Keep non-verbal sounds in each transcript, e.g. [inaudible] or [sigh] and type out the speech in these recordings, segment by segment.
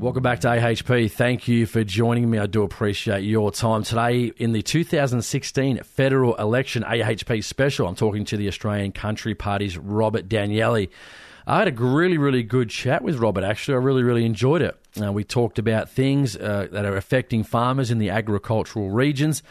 Welcome back to AHP. Thank you for joining me. I do appreciate your time. Today, in the 2016 federal election AHP special, I'm talking to the Australian Country Party's Robert Danieli. I had a really, really good chat with Robert, actually. I really, really enjoyed it. Uh, we talked about things uh, that are affecting farmers in the agricultural regions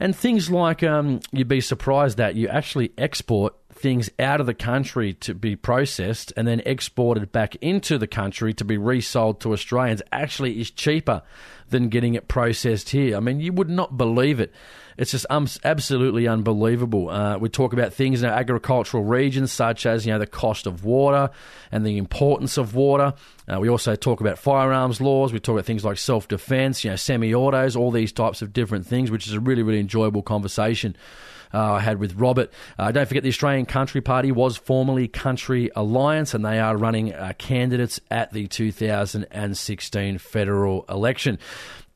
and things like um, you'd be surprised that you actually export things out of the country to be processed and then exported back into the country to be resold to Australians actually is cheaper than getting it processed here. I mean, you would not believe it. It's just um, absolutely unbelievable. Uh, we talk about things in our agricultural regions, such as you know the cost of water and the importance of water. Uh, we also talk about firearms laws. We talk about things like self defence, you know, semi-autos, all these types of different things, which is a really, really enjoyable conversation. Uh, I had with Robert. Uh, don't forget, the Australian Country Party was formerly Country Alliance, and they are running uh, candidates at the 2016 federal election.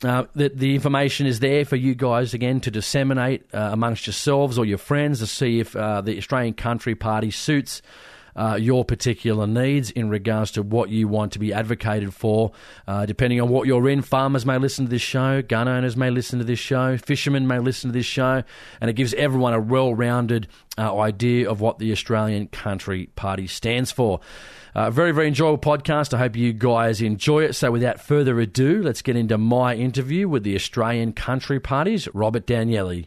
Uh, the, the, information is there for you guys again to disseminate uh, amongst yourselves or your friends to see if uh, the Australian Country Party suits uh, your particular needs in regards to what you want to be advocated for. Uh, depending on what you're in, farmers may listen to this show, gun owners may listen to this show, fishermen may listen to this show, and it gives everyone a well rounded uh, idea of what the Australian Country Party stands for. Uh, very, very enjoyable podcast. I hope you guys enjoy it. So, without further ado, let's get into my interview with the Australian Country Party's Robert Danieli.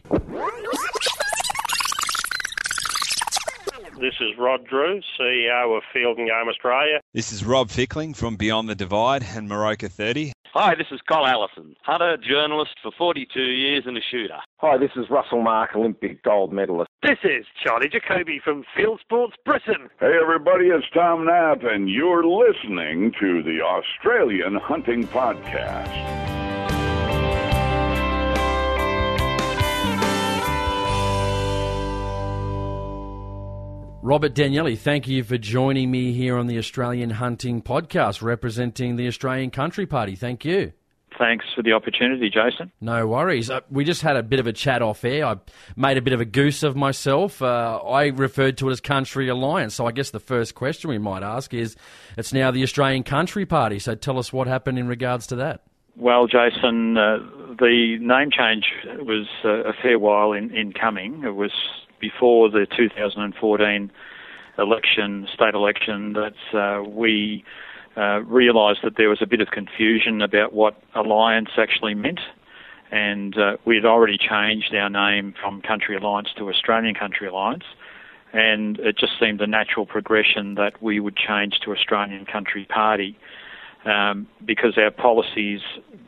This is Rod Drew, CEO of Field and Game Australia. This is Rob Fickling from Beyond the Divide and Moroka 30. Hi, this is Kyle Allison, hunter, journalist for 42 years and a shooter. Hi, this is Russell Mark, Olympic gold medalist. This is Charlie Jacoby from Field Sports Britain. Hey, everybody, it's Tom Knapp, and you're listening to the Australian Hunting Podcast. Robert Danieli, thank you for joining me here on the Australian Hunting Podcast, representing the Australian Country Party. Thank you. Thanks for the opportunity, Jason. No worries. Uh, we just had a bit of a chat off air. I made a bit of a goose of myself. Uh, I referred to it as Country Alliance. So I guess the first question we might ask is it's now the Australian Country Party. So tell us what happened in regards to that. Well, Jason, uh, the name change was a fair while in, in coming. It was before the 2014 election, state election, that uh, we uh, realised that there was a bit of confusion about what alliance actually meant. And uh, we had already changed our name from Country Alliance to Australian Country Alliance. And it just seemed a natural progression that we would change to Australian Country Party um, because our policies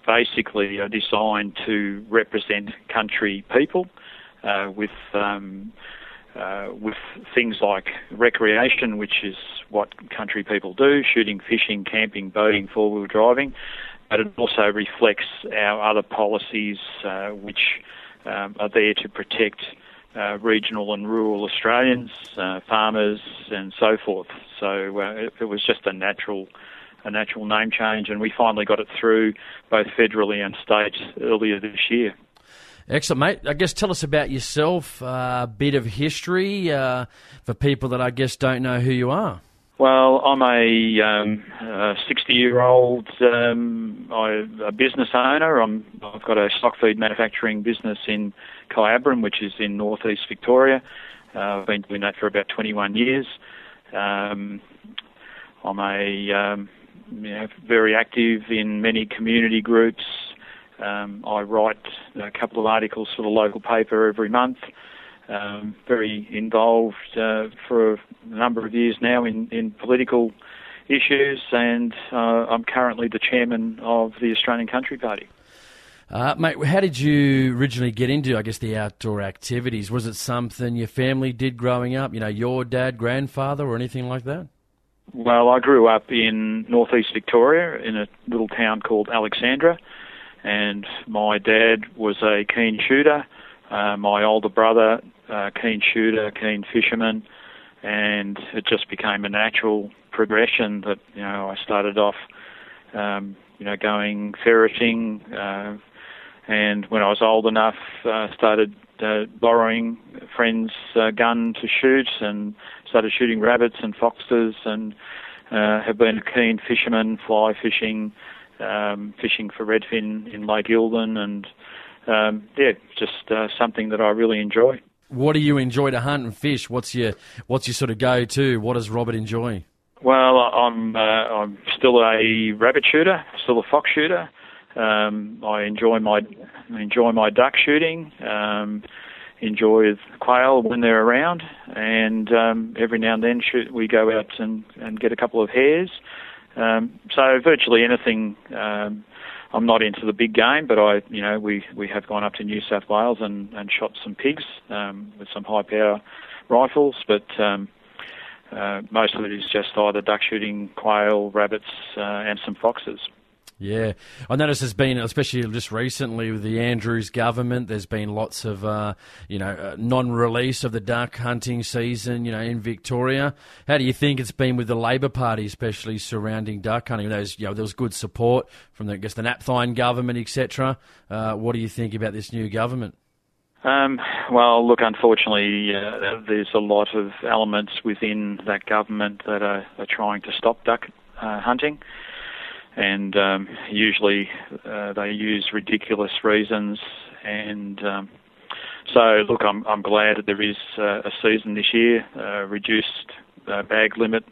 basically are designed to represent country people uh, with um, uh, with things like recreation, which is what country people do, shooting, fishing, camping, boating, four-wheel driving, but it also reflects our other policies uh, which um, are there to protect uh, regional and rural Australians, uh, farmers, and so forth. So uh, it, it was just a natural a natural name change, and we finally got it through both federally and state earlier this year. Excellent, mate. I guess tell us about yourself, uh, a bit of history uh, for people that I guess don't know who you are. Well, I'm a, um, 60-year-old um, a business owner. I'm, I've got a stock feed manufacturing business in Kyabram, which is in northeast Victoria. Uh, I've been doing that for about 21 years. Um, I'm a um, you know, very active in many community groups, um, I write a couple of articles for the local paper every month. Um, very involved uh, for a number of years now in, in political issues, and uh, I'm currently the chairman of the Australian Country Party. Uh, mate, how did you originally get into, I guess, the outdoor activities? Was it something your family did growing up? You know, your dad, grandfather, or anything like that? Well, I grew up in northeast Victoria in a little town called Alexandra and my dad was a keen shooter. Uh, my older brother, uh, keen shooter, keen fisherman. and it just became a natural progression that you know I started off, um, you know, going ferreting, uh, and when I was old enough, uh, started uh, borrowing friend's uh, gun to shoot, and started shooting rabbits and foxes, and uh, have been a keen fisherman, fly fishing, um, fishing for redfin in Lake Eildon, and um, yeah, just uh, something that I really enjoy. What do you enjoy to hunt and fish? What's your what's your sort of go to? What does Robert enjoy? Well, I'm uh, I'm still a rabbit shooter, still a fox shooter. Um, I enjoy my enjoy my duck shooting. Um, enjoy quail when they're around, and um, every now and then shoot, we go out and, and get a couple of hares. Um, so virtually anything. Um, I'm not into the big game, but I, you know, we, we have gone up to New South Wales and, and shot some pigs um, with some high power rifles, but um, uh, most of it is just either duck shooting, quail, rabbits, uh, and some foxes. Yeah, I notice there's been, especially just recently with the Andrews government, there's been lots of, uh, you know, uh, non-release of the duck hunting season, you know, in Victoria. How do you think it's been with the Labor Party, especially surrounding duck hunting? There's, you know, there was good support from, the, I guess, the Napthine government, etc. Uh, what do you think about this new government? Um, well, look, unfortunately, uh, there's a lot of elements within that government that are, are trying to stop duck uh, hunting and um, usually uh, they use ridiculous reasons. And um, so, look, I'm I'm glad that there is uh, a season this year, uh, reduced uh, bag limit.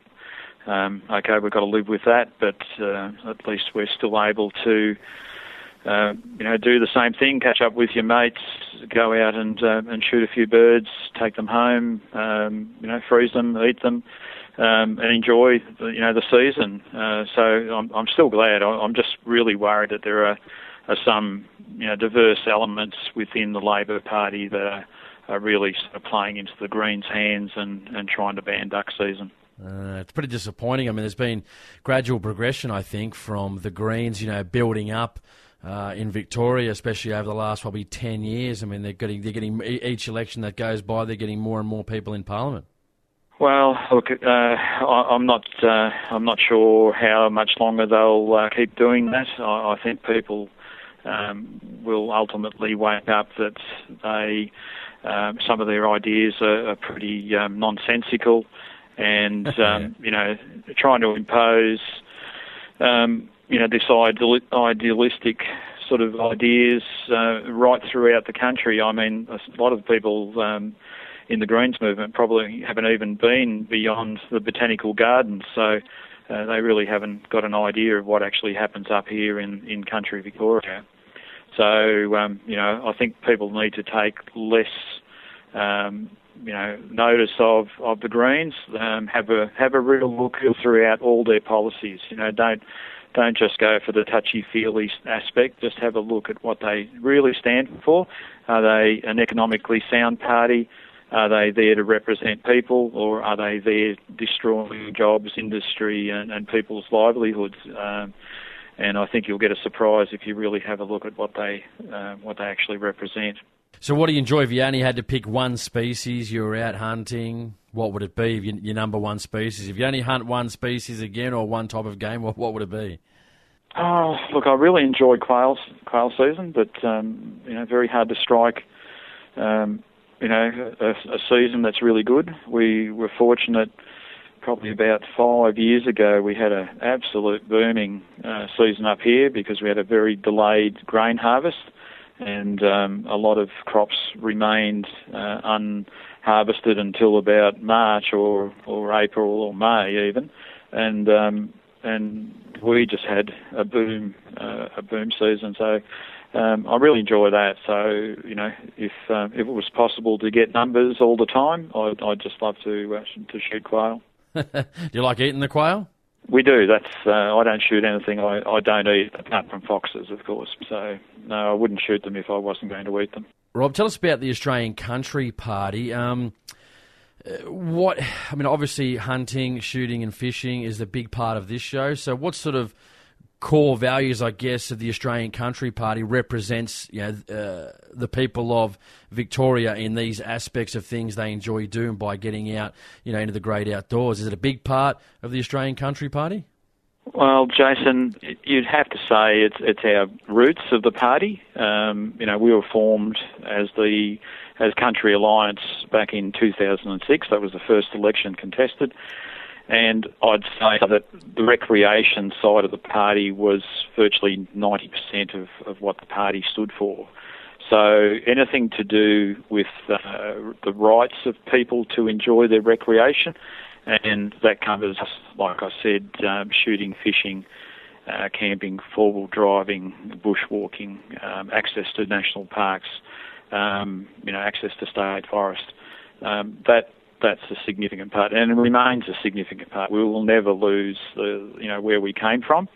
Um, okay, we've got to live with that, but uh, at least we're still able to. Uh, you know, do the same thing. Catch up with your mates, go out and and shoot a few birds, take them home. Um, you know, freeze them, eat them, um, and enjoy the, you know the season. Uh, so I'm, I'm still glad. I'm just really worried that there are, are some you know diverse elements within the Labor Party that are, are really sort of playing into the Greens' hands and, and trying to ban duck season. Uh, it's pretty disappointing. I mean, there's been gradual progression, I think, from the Greens, you know, building up uh, in Victoria, especially over the last probably ten years. I mean, they're getting they're getting each election that goes by, they're getting more and more people in Parliament. Well, look, uh, I, am not. Uh, I'm not sure how much longer they'll uh, keep doing that. I, I think people um, will ultimately wake up that they um, some of their ideas are, are pretty um, nonsensical, and um, you know, trying to impose um, you know this ideal, idealistic sort of ideas uh, right throughout the country. I mean, a lot of people um, in the Greens movement probably haven't even been beyond the botanical gardens. So uh, they really haven't got an idea of what actually happens up here in, in country Victoria. So, um, you know, I think people need to take less, um, you know, notice of, of the Greens. Um, have a have a real look throughout all their policies. You know, don't don't just go for the touchy-feely aspect. Just have a look at what they really stand for. Are they an economically sound party? Are they there to represent people, or are they there destroying jobs, industry, and, and people's livelihoods? Um, and I think you'll get a surprise if you really have a look at what they uh, what they actually represent. So, what do you enjoy if you only had to pick one species? You were out hunting. What would it be? Your, your number one species. If you only hunt one species again or one type of game, what, what would it be? Oh, look, I really enjoyed quail quail season, but um, you know, very hard to strike. Um, you know, a, a season that's really good. We were fortunate probably about five years ago, we had an absolute booming uh, season up here because we had a very delayed grain harvest, and um, a lot of crops remained uh, unharvested until about March or or April or May even, and um, and we just had a boom uh, a boom season. So um, I really enjoy that. So you know, if uh, if it was possible to get numbers all the time, I'd, I'd just love to uh, to shoot quail. [laughs] do you like eating the quail? We do. That's uh, I don't shoot anything I, I don't eat apart from foxes, of course. So no, I wouldn't shoot them if I wasn't going to eat them. Rob, tell us about the Australian Country Party. Um, uh, what I mean, obviously, hunting, shooting, and fishing is a big part of this show. So, what sort of core values, I guess, of the Australian Country Party represents you know, uh, the people of Victoria in these aspects of things they enjoy doing by getting out, you know, into the great outdoors. Is it a big part of the Australian Country Party? Well, Jason, you'd have to say it's it's our roots of the party. Um, you know, we were formed as the as Country Alliance back in 2006. That was the first election contested. And I'd say that the recreation side of the party was virtually 90% of, of what the party stood for. So anything to do with uh, the rights of people to enjoy their recreation, and that covers, like I said, um, shooting, fishing, uh, camping, four-wheel driving, bushwalking, um, access to national parks, um, you know, access to state forest. Um, that that's a significant part, and it remains a significant part. We will never lose the, you know, where we came from,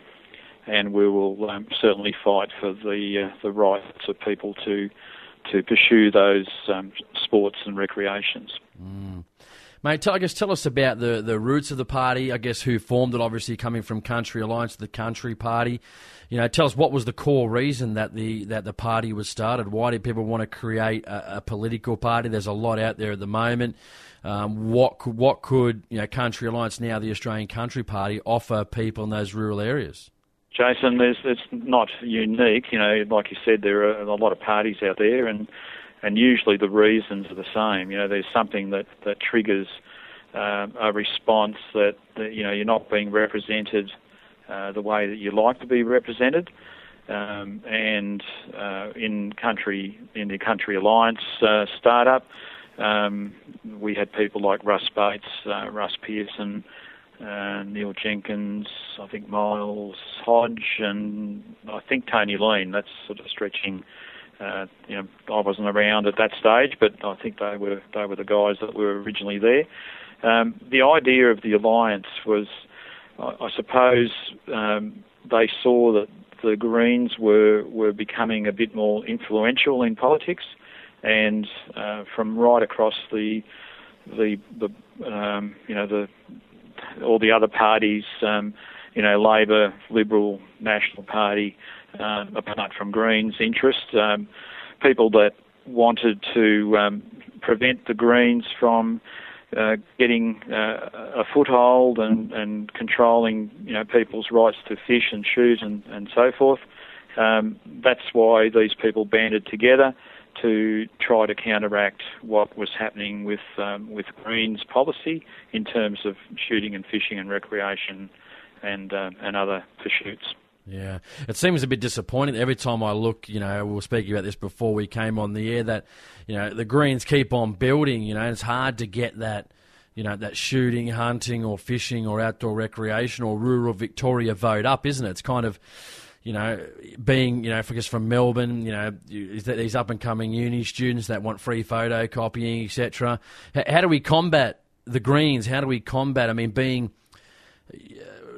and we will um, certainly fight for the uh, the rights of people to to pursue those um, sports and recreations. Mm. Mate, tell, I guess tell us about the, the roots of the party. I guess who formed it. Obviously, coming from Country Alliance, the Country Party. You know, tell us what was the core reason that the that the party was started. Why did people want to create a, a political party? There's a lot out there at the moment. Um, what could, what could you know Country Alliance now the Australian Country Party offer people in those rural areas? Jason, it's not unique. You know, like you said, there are a lot of parties out there, and and usually the reasons are the same. You know, there's something that that triggers um, a response that, that, you know you're not being represented uh, the way that you like to be represented. Um, and uh, in country in the Country Alliance uh, startup, um, we had people like Russ Bates, uh, Russ Pearson, uh, Neil Jenkins, I think Miles Hodge, and I think Tony Lean. That's sort of stretching. Uh, you know, I wasn't around at that stage, but I think they were they were the guys that were originally there. Um, the idea of the alliance was, I, I suppose, um, they saw that the Greens were were becoming a bit more influential in politics, and uh, from right across the the the um, you know the all the other parties, um, you know Labor, Liberal, National Party, uh, apart from Greens' interest, um, people that wanted to um, prevent the Greens from uh, getting uh, a foothold and, and controlling you know people's rights to fish and shoot and, and so forth. Um, that's why these people banded together to try to counteract what was happening with um, with Greens policy in terms of shooting and fishing and recreation and uh, and other pursuits. Yeah, it seems a bit disappointing every time I look. You know, we were speaking about this before we came on the air that you know the Greens keep on building. You know, and it's hard to get that you know, that shooting, hunting, or fishing, or outdoor recreation, or rural Victoria vote up, isn't it? It's kind of you know, being, you know, focus from Melbourne, you know, these up and coming uni students that want free photocopying, etc. How do we combat the Greens? How do we combat? I mean, being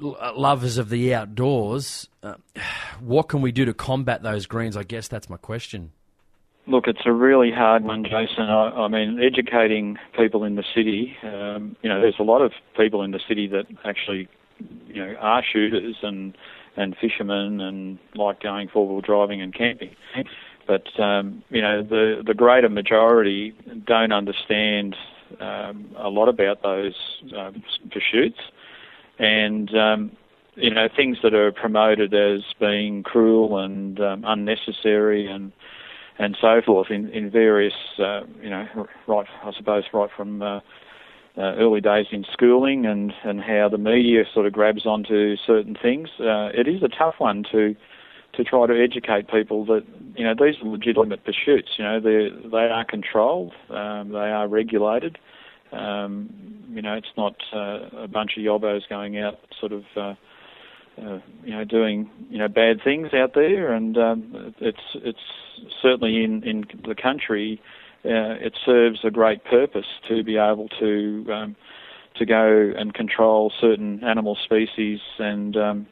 lovers of the outdoors, uh, what can we do to combat those Greens? I guess that's my question. Look, it's a really hard one, Jason. I, I mean, educating people in the city. Um, you know, there's a lot of people in the city that actually, you know, are shooters and and fishermen and like going four wheel driving and camping. But um, you know, the the greater majority don't understand um, a lot about those um, pursuits, and um, you know, things that are promoted as being cruel and um, unnecessary and and so forth in in various uh, you know right I suppose right from uh, uh, early days in schooling and, and how the media sort of grabs onto certain things. Uh, it is a tough one to to try to educate people that you know these are legitimate pursuits. You know they they are controlled, um, they are regulated. Um, you know it's not uh, a bunch of yobbos going out sort of. Uh, uh, you know, doing you know bad things out there, and um, it's it's certainly in in the country uh, it serves a great purpose to be able to um, to go and control certain animal species and um,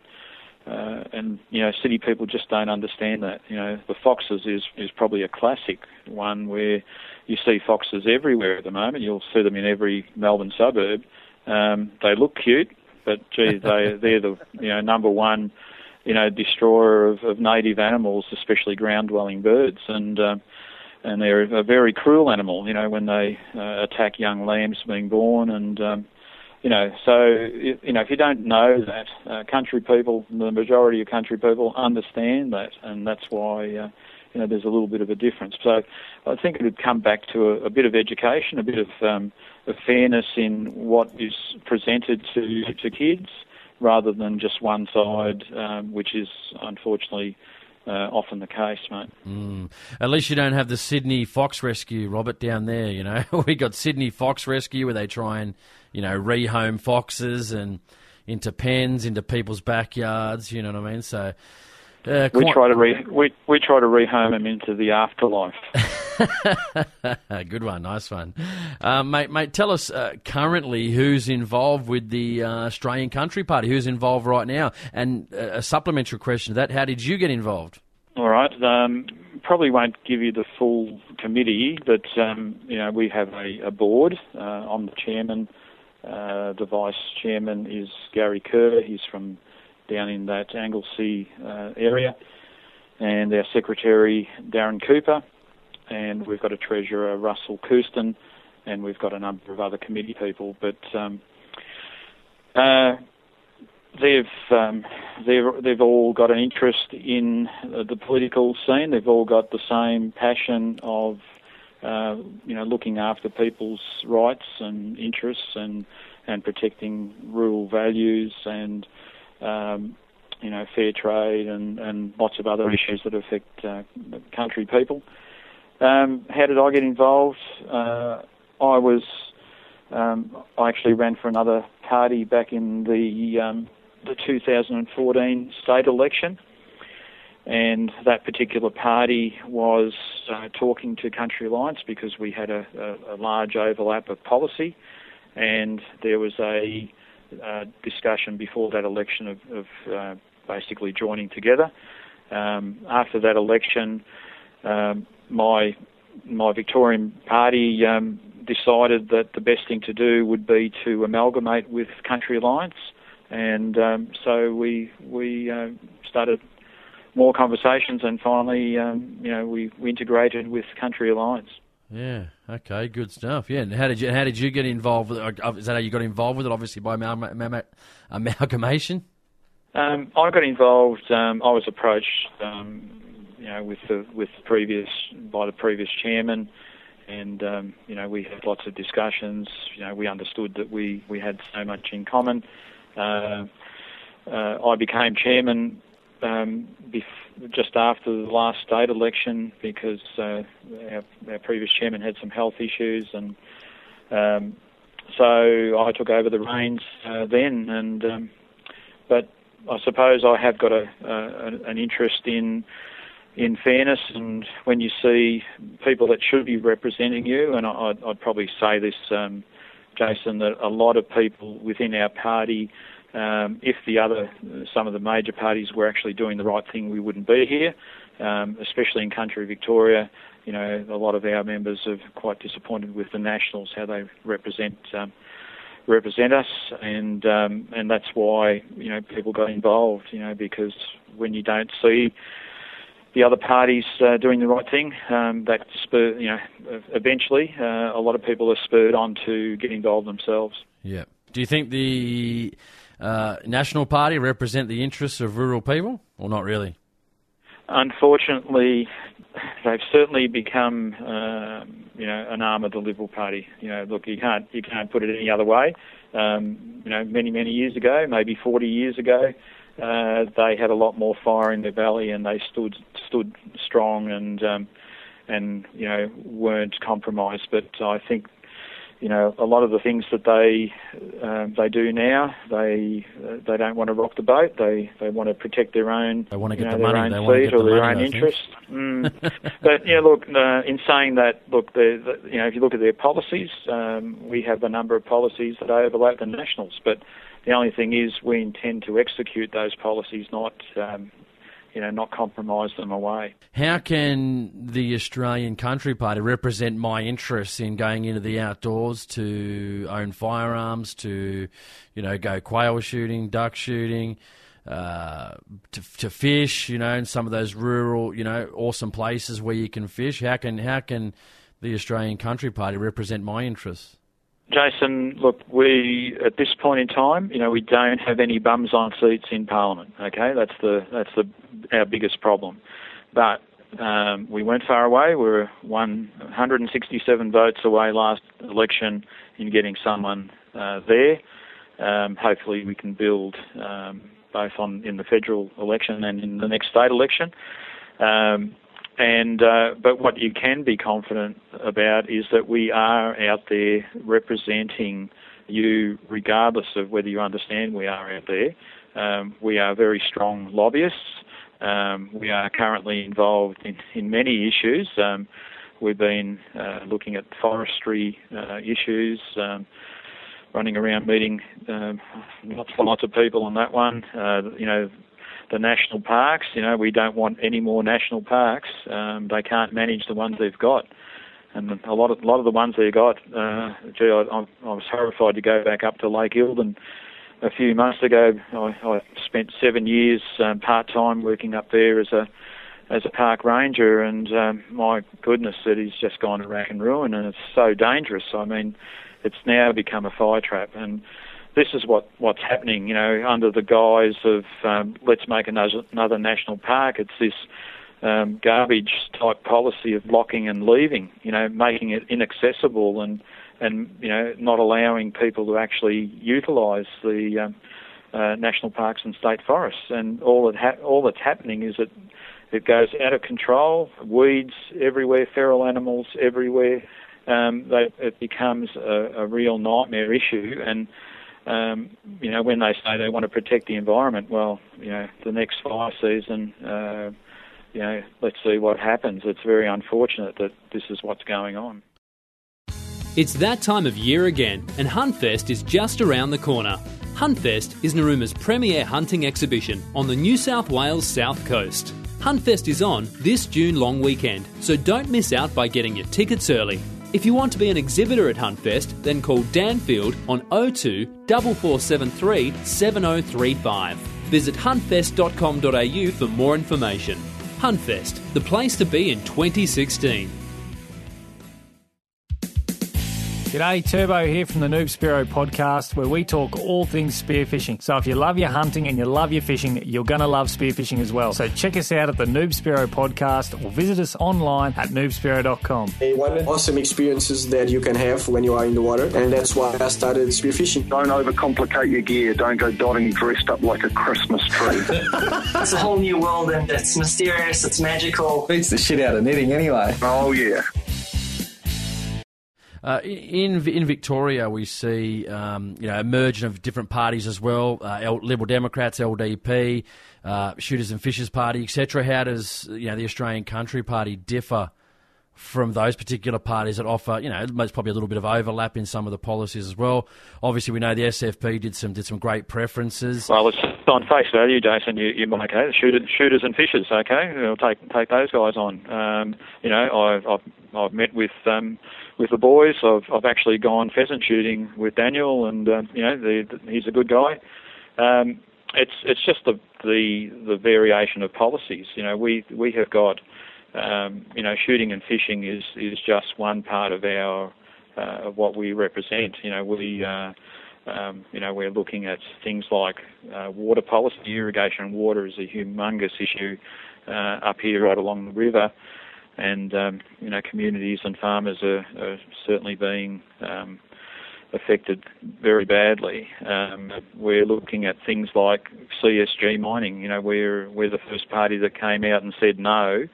uh, and you know city people just don't understand that. You know the foxes is is probably a classic one where you see foxes everywhere at the moment. You'll see them in every Melbourne suburb. Um, they look cute, but gee, they [laughs] they're the you know number one you know, destroyer of, of native animals, especially ground-dwelling birds, and uh, and they're a very cruel animal. You know, when they uh, attack young lambs being born, and um, you know, so you know, if you don't know that, uh, country people, the majority of country people understand that, and that's why. Uh, you know, there's a little bit of a difference. So I think it would come back to a, a bit of education, a bit of, um, of fairness in what is presented to to kids, rather than just one side, um, which is unfortunately uh, often the case, mate. Mm. At least you don't have the Sydney Fox Rescue, Robert, down there. You know, [laughs] we got Sydney Fox Rescue where they try and you know rehome foxes and into pens, into people's backyards. You know what I mean? So. Uh, we try to re- we we try to rehome them into the afterlife. [laughs] Good one, nice one, uh, mate. Mate, tell us uh, currently who's involved with the uh, Australian Country Party. Who's involved right now? And uh, a supplementary question to that: How did you get involved? All right. Um, probably won't give you the full committee, but um, you know we have a, a board. Uh, I'm the chairman. The vice chairman is Gary Kerr. He's from down in that Anglesea uh, area, and our secretary Darren Cooper, and we've got a treasurer Russell Couston, and we've got a number of other committee people. But um, uh, they've um, they've they've all got an interest in uh, the political scene. They've all got the same passion of uh, you know looking after people's rights and interests and and protecting rural values and um, you know, fair trade and, and lots of other issues that affect uh, country people. Um, how did I get involved? Uh, I was, um, I actually ran for another party back in the um, the 2014 state election, and that particular party was uh, talking to Country Alliance because we had a, a, a large overlap of policy, and there was a uh, discussion before that election of, of uh, basically joining together. Um, after that election, um, my my Victorian party um, decided that the best thing to do would be to amalgamate with Country Alliance, and um, so we we uh, started more conversations, and finally, um, you know, we, we integrated with Country Alliance. Yeah. Okay. Good stuff. Yeah. And how did you how did you get involved with it? Uh, is that how you got involved with it? Obviously by amalgamation. Um, I got involved. Um, I was approached, um, you know, with the with the previous by the previous chairman, and um, you know we had lots of discussions. You know, we understood that we we had so much in common. Uh, uh, I became chairman um, bef- just after the last state election because uh, our, our, previous chairman had some health issues, and um, so I took over the reins uh, then. And um, but I suppose I have got a, a, an interest in in fairness, and when you see people that should be representing you, and I, would probably say this, um, Jason, that a lot of people within our party um, if the other, some of the major parties were actually doing the right thing, we wouldn't be here. Um, especially in country Victoria, you know, a lot of our members are quite disappointed with the Nationals how they represent um, represent us, and um, and that's why you know people got involved. You know, because when you don't see the other parties uh, doing the right thing, um, that spur, you know, eventually uh, a lot of people are spurred on to get involved themselves. Yeah. Do you think the uh, National Party represent the interests of rural people, or not really? Unfortunately, they've certainly become, uh, you know, an arm of the Liberal Party. You know, look, you can't you can't put it any other way. Um, you know, many many years ago, maybe 40 years ago, uh, they had a lot more fire in their belly, and they stood stood strong and um, and you know weren't compromised. But I think you know, a lot of the things that they um, they do now, they uh, they don't want to rock the boat. They they want to protect their own, they want to get know, the their money. own seat or the their money, own interest. Mm. but you know, look, uh, in saying that, look, the, the, you know, if you look at their policies, um, we have a number of policies that overlap the nationals. But the only thing is, we intend to execute those policies, not um, you know, not compromise them away. How can the Australian Country Party represent my interests in going into the outdoors to own firearms, to, you know, go quail shooting, duck shooting, uh, to, to fish, you know, in some of those rural, you know, awesome places where you can fish. How can how can the Australian Country Party represent my interests? Jason, look, we at this point in time, you know, we don't have any bums on seats in Parliament. Okay, that's the that's the our biggest problem. But um, we went far away. We were 167 votes away last election in getting someone uh, there. Um, hopefully, we can build um, both on in the federal election and in the next state election. Um, and uh, but what you can be confident about is that we are out there representing you, regardless of whether you understand we are out there. Um, we are very strong lobbyists. Um, we are currently involved in, in many issues. Um, we've been uh, looking at forestry uh, issues, um, running around meeting um, lots and lots of people on that one. Uh, you know, the national parks. You know, we don't want any more national parks. Um, they can't manage the ones they've got, and a lot of a lot of the ones they've got. Uh, gee, I, I, was horrified to go back up to Lake Eildon a few months ago. I, I spent seven years um, part time working up there as a as a park ranger, and um, my goodness, it has just gone to rack and ruin, and it's so dangerous. I mean, it's now become a fire trap, and this is what what's happening. You know, under the guise of um, let's make another, another national park, it's this um, garbage type policy of blocking and leaving. You know, making it inaccessible and and you know not allowing people to actually utilise the um, uh, national parks and state forests. And all that ha- all that's happening is that it goes out of control. Weeds everywhere, feral animals everywhere. Um, they, it becomes a, a real nightmare issue and um, you know, when they say they want to protect the environment, well, you know, the next fire season, uh, you know, let's see what happens. It's very unfortunate that this is what's going on. It's that time of year again, and Huntfest is just around the corner. Huntfest is Narooma's premier hunting exhibition on the New South Wales south coast. Huntfest is on this June long weekend, so don't miss out by getting your tickets early. If you want to be an exhibitor at Huntfest, then call Danfield on 02 4473 7035. Visit huntfest.com.au for more information. Huntfest, the place to be in 2016. G'day, Turbo here from the Noob Spearo podcast, where we talk all things spearfishing. So if you love your hunting and you love your fishing, you're going to love spearfishing as well. So check us out at the Noob Spearo podcast or visit us online at noobspearo.com. One awesome experiences that you can have when you are in the water, and that's why I started spearfishing. Don't overcomplicate your gear. Don't go dotting dressed up like a Christmas tree. [laughs] it's a whole new world, and it's mysterious, it's magical. Beats the shit out of knitting anyway. oh, yeah. Uh, in in Victoria, we see um, you know emergence of different parties as well: uh, Liberal Democrats, LDP, uh, Shooters and Fishers Party, etc. How does you know the Australian Country Party differ from those particular parties that offer? You know, there's probably a little bit of overlap in some of the policies as well. Obviously, we know the SFP did some did some great preferences. Well, it's on face value, Jason. You, you okay, shooters, shooters and fishers. Okay, we'll take take those guys on. Um, you know, I've, I've I've met with. Um, with the boys. I've I've actually gone pheasant shooting with Daniel, and uh, you know the, the, he's a good guy. Um, it's it's just the, the the variation of policies. You know, we we have got um, you know shooting and fishing is is just one part of our uh, of what we represent. You know, we uh, um, you know we're looking at things like uh, water policy. Irrigation water is a humongous issue uh, up here right along the river and um, you know communities and farmers are, are certainly being um, affected very badly. Um, we're looking at things like CSG mining. You know, we're we're the first party that came out and said no.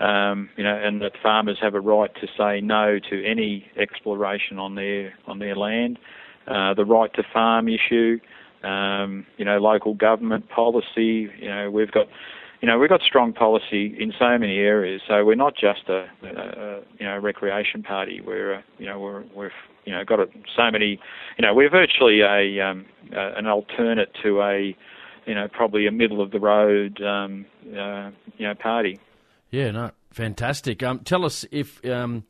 Um, you know, and that farmers have a right to say no to any exploration on their on their land. Uh, the right to farm issue. Um, you know, local government policy. You know, we've got you know, we've got strong policy in so many areas. So we're not just a, a you know recreation party. We're a, you know we're we've you know got a, so many. You know, we're virtually a, um, a an alternate to a you know probably a middle of the road um, uh, you know party. Yeah, no, fantastic. Um, tell us if um,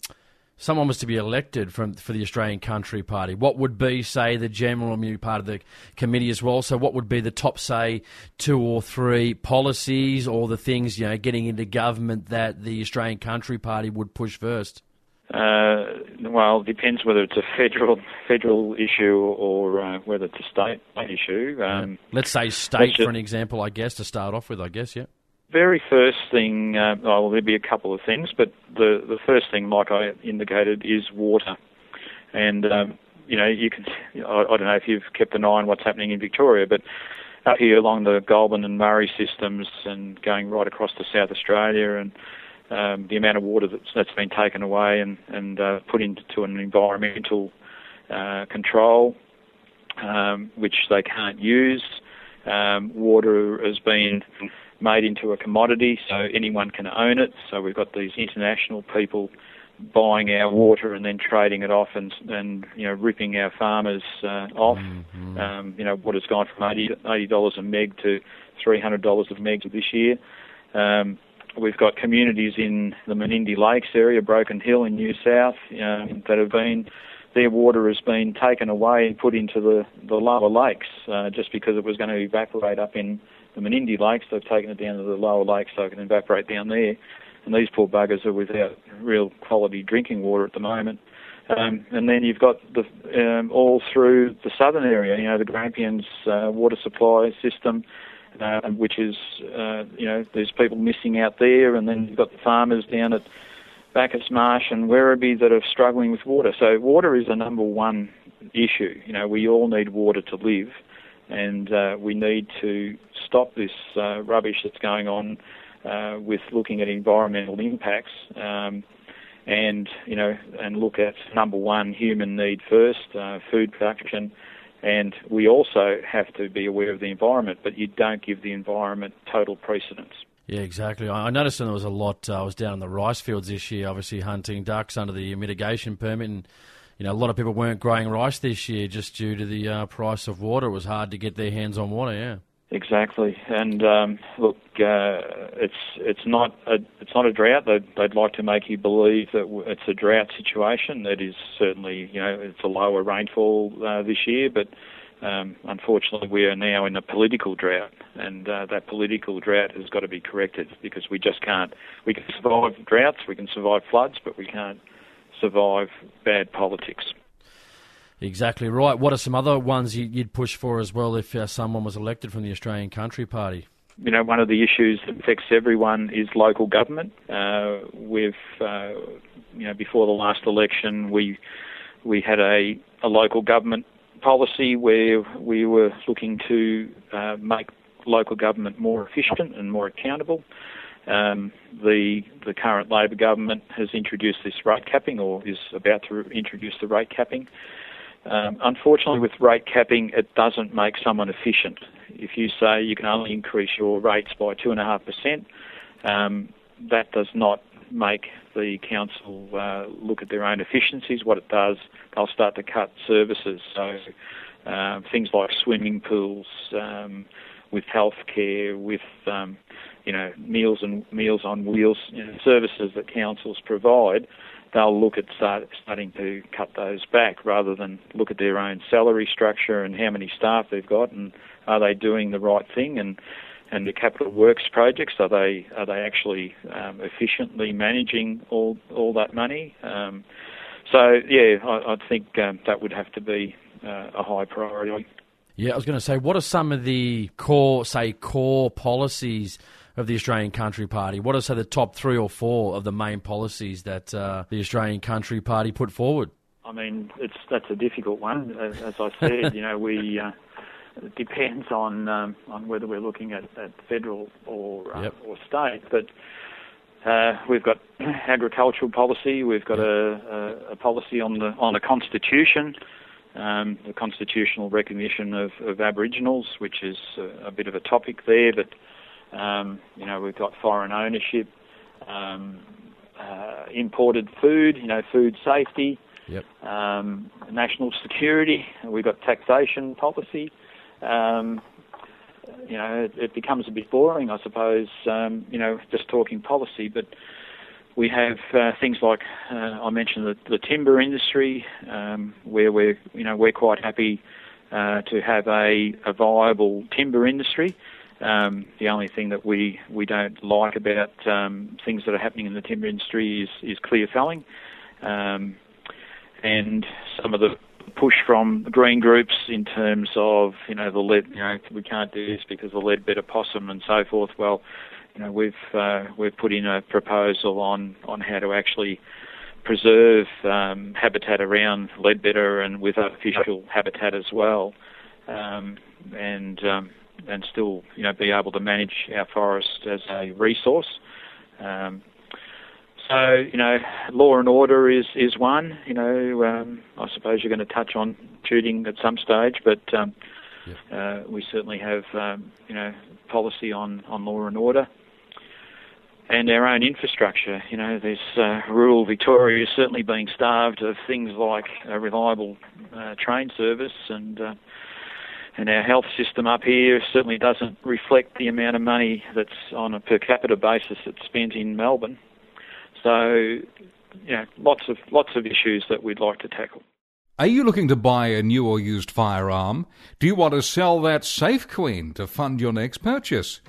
someone was to be elected from for the Australian Country Party, what would be, say, the general you part of the committee as well? So, what would be the top, say, two or three policies or the things you know getting into government that the Australian Country Party would push first? Uh, well, it depends whether it's a federal federal issue or uh, whether it's a state issue. Um, yeah. Let's say state, for an example, I guess, to start off with, I guess, yeah very first thing, uh, well, there'll be a couple of things, but the the first thing, like I indicated, is water. And um, you know, you can, I, I don't know if you've kept an eye on what's happening in Victoria, but up here along the Goulburn and Murray systems, and going right across to South Australia, and um, the amount of water that's, that's been taken away and and uh, put into an environmental uh, control, um, which they can't use. Um, water has been made into a commodity, so anyone can own it. So we've got these international people buying our water and then trading it off and and you know ripping our farmers uh, off. Mm-hmm. Um, you know water's gone from eighty dollars a meg to three hundred dollars a meg this year. Um, we've got communities in the Menindee Lakes area, Broken Hill in New South, um, that have been their water has been taken away and put into the the lower lakes uh, just because it was going to evaporate up in the Menindee Lakes. They've taken it down to the lower lakes so it can evaporate down there. And these poor buggers are without real quality drinking water at the moment. Um, and then you've got the um, all through the southern area, you know, the Grampians uh, water supply system, uh, which is, uh, you know, there's people missing out there, and then you've got the farmers down at Bacchus Marsh and Werribee that are struggling with water. So water is the number one issue. You know, we all need water to live, and uh, we need to stop this uh, rubbish that's going on uh, with looking at environmental impacts. Um, and you know, and look at number one, human need first, uh, food production, and we also have to be aware of the environment. But you don't give the environment total precedence. Yeah, exactly. I noticed there was a lot. Uh, I was down in the rice fields this year, obviously hunting ducks under the mitigation permit, and you know, a lot of people weren't growing rice this year just due to the uh, price of water. It was hard to get their hands on water. Yeah. Exactly, and um, look, uh, it's it's not a it's not a drought. They'd, they'd like to make you believe that it's a drought situation. It is certainly, you know, it's a lower rainfall uh, this year, but um, unfortunately, we are now in a political drought, and uh, that political drought has got to be corrected because we just can't. We can survive droughts, we can survive floods, but we can't survive bad politics. Exactly right. What are some other ones you'd push for as well if uh, someone was elected from the Australian Country Party? You know, one of the issues that affects everyone is local government. Uh, we've, uh, you know, before the last election, we we had a, a local government policy where we were looking to uh, make local government more efficient and more accountable. Um, the the current Labor government has introduced this rate capping, or is about to introduce the rate capping. Um, unfortunately, with rate capping, it doesn't make someone efficient. If you say you can only increase your rates by two and a half percent, um, that does not make the council uh, look at their own efficiencies. What it does, they'll start to cut services. So uh, things like swimming pools, um, with healthcare, with um, you know meals and meals on wheels you know, services that councils provide they'll look at start, starting to cut those back rather than look at their own salary structure and how many staff they've got and are they doing the right thing and and the capital works projects are they are they actually um, efficiently managing all all that money um, so yeah I, I think um, that would have to be uh, a high priority yeah I was going to say what are some of the core say core policies of the Australian Country Party? What are say the top three or four of the main policies that uh, the Australian Country Party put forward? I mean, it's that's a difficult one. As I said, [laughs] you know, we uh, it depends on um, on whether we're looking at, at federal or uh, yep. or state, but. Uh, we've got [clears throat] agricultural policy. We've got a, a, a, policy on the on the constitution, um, the constitutional recognition of, of Aboriginals, which is a, a, bit of a topic there. But um, you know, we've got foreign ownership, um, uh, imported food, you know, food safety, yep. um, national security. We've got taxation policy. Um, you know, it, it, becomes a bit boring, I suppose. Um, you know, just talking policy, but we have uh, things like uh, I mentioned the, the timber industry, um, where we're you know we're quite happy uh, to have a, a viable timber industry. Um, the only thing that we, we don't like about um, things that are happening in the timber industry is, is clear felling. Um, and some of the push from the green groups in terms of, you know, the lead, you know, we can't do this because the leadbeater possum and so forth. Well, you know, we've uh, we've put in a proposal on on how to actually preserve um, habitat around leadbeater and with artificial habitat as well, um, and um, and still you know be able to manage our forest as a resource. Um, so you know, law and order is is one. You know, um, I suppose you're going to touch on shooting at some stage, but um, uh, we certainly have um, you know policy on on law and order and our own infrastructure. You know, there's uh, rural Victoria is certainly being starved of things like a reliable uh, train service, and uh, and our health system up here certainly doesn't reflect the amount of money that's on a per capita basis that's spent in Melbourne. So, know, lots of lots of issues that we'd like to tackle. Are you looking to buy a new or used firearm? Do you want to sell that Safe Queen to fund your next purchase?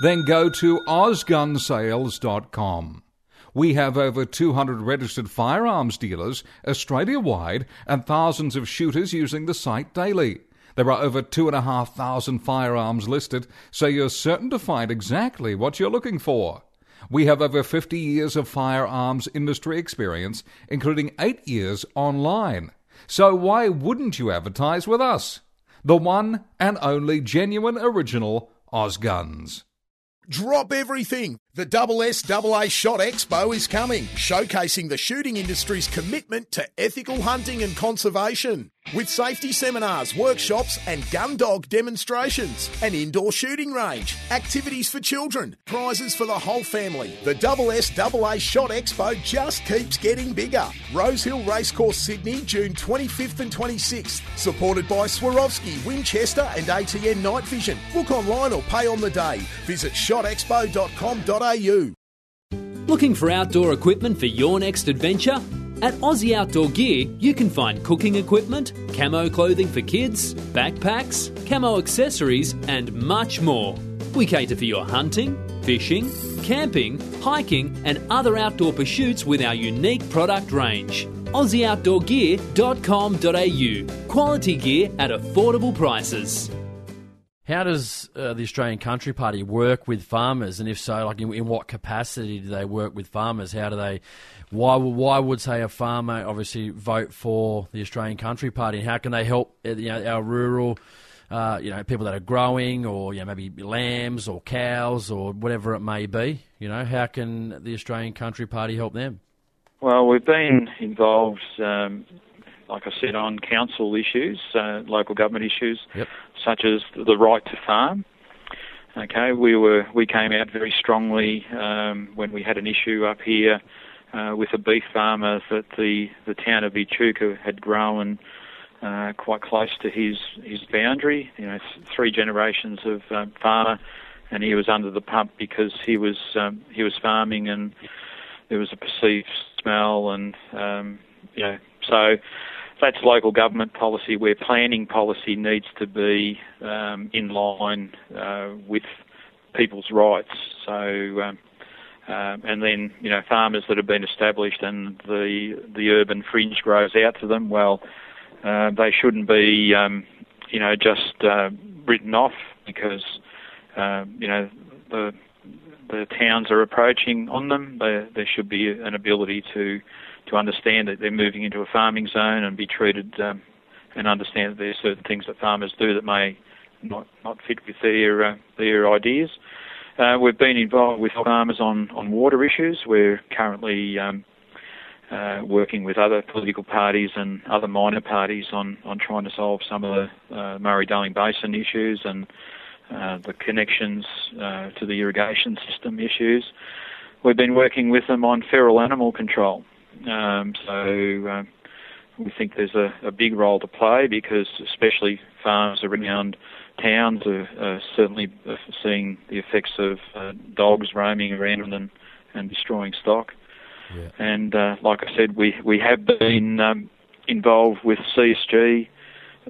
then go to ozgunsales.com. We have over 200 registered firearms dealers Australia wide and thousands of shooters using the site daily. There are over 2,500 firearms listed, so you're certain to find exactly what you're looking for. We have over 50 years of firearms industry experience, including 8 years online. So why wouldn't you advertise with us? The one and only genuine original Ozguns. Drop everything. The Double S AA Shot Expo is coming, showcasing the shooting industry's commitment to ethical hunting and conservation. With safety seminars, workshops, and gun dog demonstrations, an indoor shooting range, activities for children, prizes for the whole family. The Double S AA Shot Expo just keeps getting bigger. Rosehill Racecourse, Sydney, June 25th and 26th. Supported by Swarovski, Winchester, and ATN Night Vision. Book online or pay on the day. Visit shotexpo.com.au. Looking for outdoor equipment for your next adventure? At Aussie Outdoor Gear, you can find cooking equipment, camo clothing for kids, backpacks, camo accessories, and much more. We cater for your hunting, fishing, camping, hiking, and other outdoor pursuits with our unique product range. AussieOutdoorGear.com.au. Quality gear at affordable prices. How does uh, the Australian Country Party work with farmers, and if so, like in, in, what capacity do they work with farmers? How do they? Why why would say a farmer obviously vote for the Australian Country Party? And how can they help uh, you know, our rural, uh, you know, people that are growing, or you know, maybe lambs or cows or whatever it may be? You know, how can the Australian Country Party help them? Well, we've been involved. Um, like I said, on council issues, uh, local government issues, yep. Such as the right to farm. Okay, we were we came out very strongly um, when we had an issue up here uh, with a beef farmer that the the town of Echuca had grown uh, quite close to his his boundary. You know, three generations of um, farmer, and he was under the pump because he was um, he was farming and there was a perceived smell and um, so that's local government policy where planning policy needs to be um, in line uh, with people's rights. So, um, um, and then you know farmers that have been established and the the urban fringe grows out to them. Well, uh, they shouldn't be um, you know just uh, written off because uh, you know the the towns are approaching on them. There, there should be an ability to to understand that they're moving into a farming zone and be treated um, and understand that there are certain things that farmers do that may not not fit with their uh, their ideas. Uh, we've been involved with farmers on, on water issues. We're currently um, uh, working with other political parties and other minor parties on, on trying to solve some of the uh, Murray-Darling Basin issues and uh, the connections uh, to the irrigation system issues. We've been working with them on feral animal control. Um, so uh, we think there's a, a, big role to play because especially farms around towns are, are certainly seeing the effects of uh, dogs roaming around and and destroying stock. Yeah. And uh, like I said, we we have been um, involved with CSG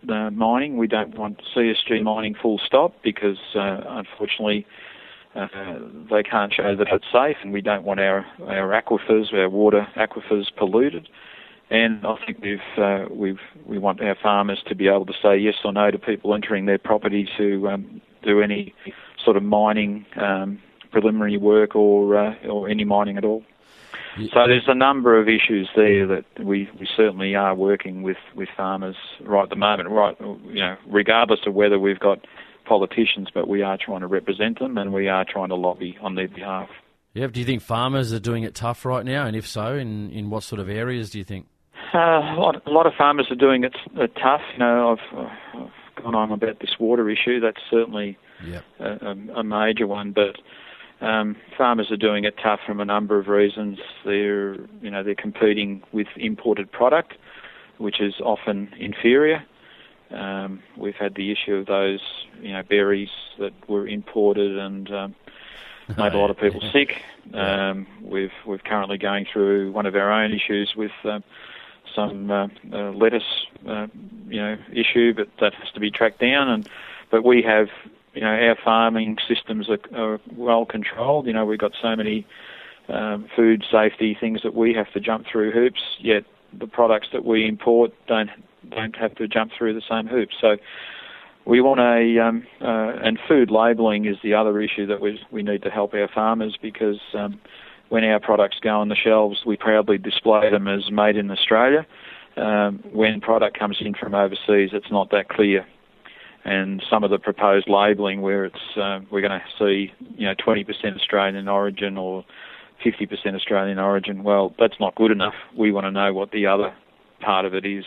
uh, mining. We don't want CSG mining full stop because uh, unfortunately uh, they can't show that it's safe, and we don't want our our aquifers, our water aquifers polluted. And I think we've uh, we've we want our farmers to be able to say yes or no to people entering their property to um, do any sort of mining um, preliminary work or uh, or any mining at all. So there's a number of issues there that we, we certainly are working with, with farmers right at the moment. Right, you know, regardless of whether we've got politicians, but we are trying to represent them and we are trying to lobby on their behalf. Yeah, do you think farmers are doing it tough right now? And if so, in, in what sort of areas do you think? Uh, a, lot, a lot of farmers are doing it uh, tough. You know, I've, uh, I've gone on about this water issue. That's certainly yep. a, a, major one. But um, farmers are doing it tough from a number of reasons. They're, you know, they're competing with imported product, which is often inferior. Um, we've had the issue of those, you know, berries that were imported and um, made a lot of people sick. [laughs] Um, we've we're currently going through one of our own issues with uh, some uh, uh, lettuce, uh, you know, issue, but that has to be tracked down. And but we have, you know, our farming systems are, are well controlled. You know, we've got so many um, food safety things that we have to jump through hoops. Yet the products that we import don't don't have to jump through the same hoops. So we want a um, uh, and food labelling is the other issue that we we need to help our farmers because um, when our products go on the shelves, we proudly display them as made in Australia. Um, when product comes in from overseas, it's not that clear. And some of the proposed labelling, where it's uh, we're going to see, you know, 20% Australian origin or 50% Australian origin. Well, that's not good enough. We want to know what the other part of it is.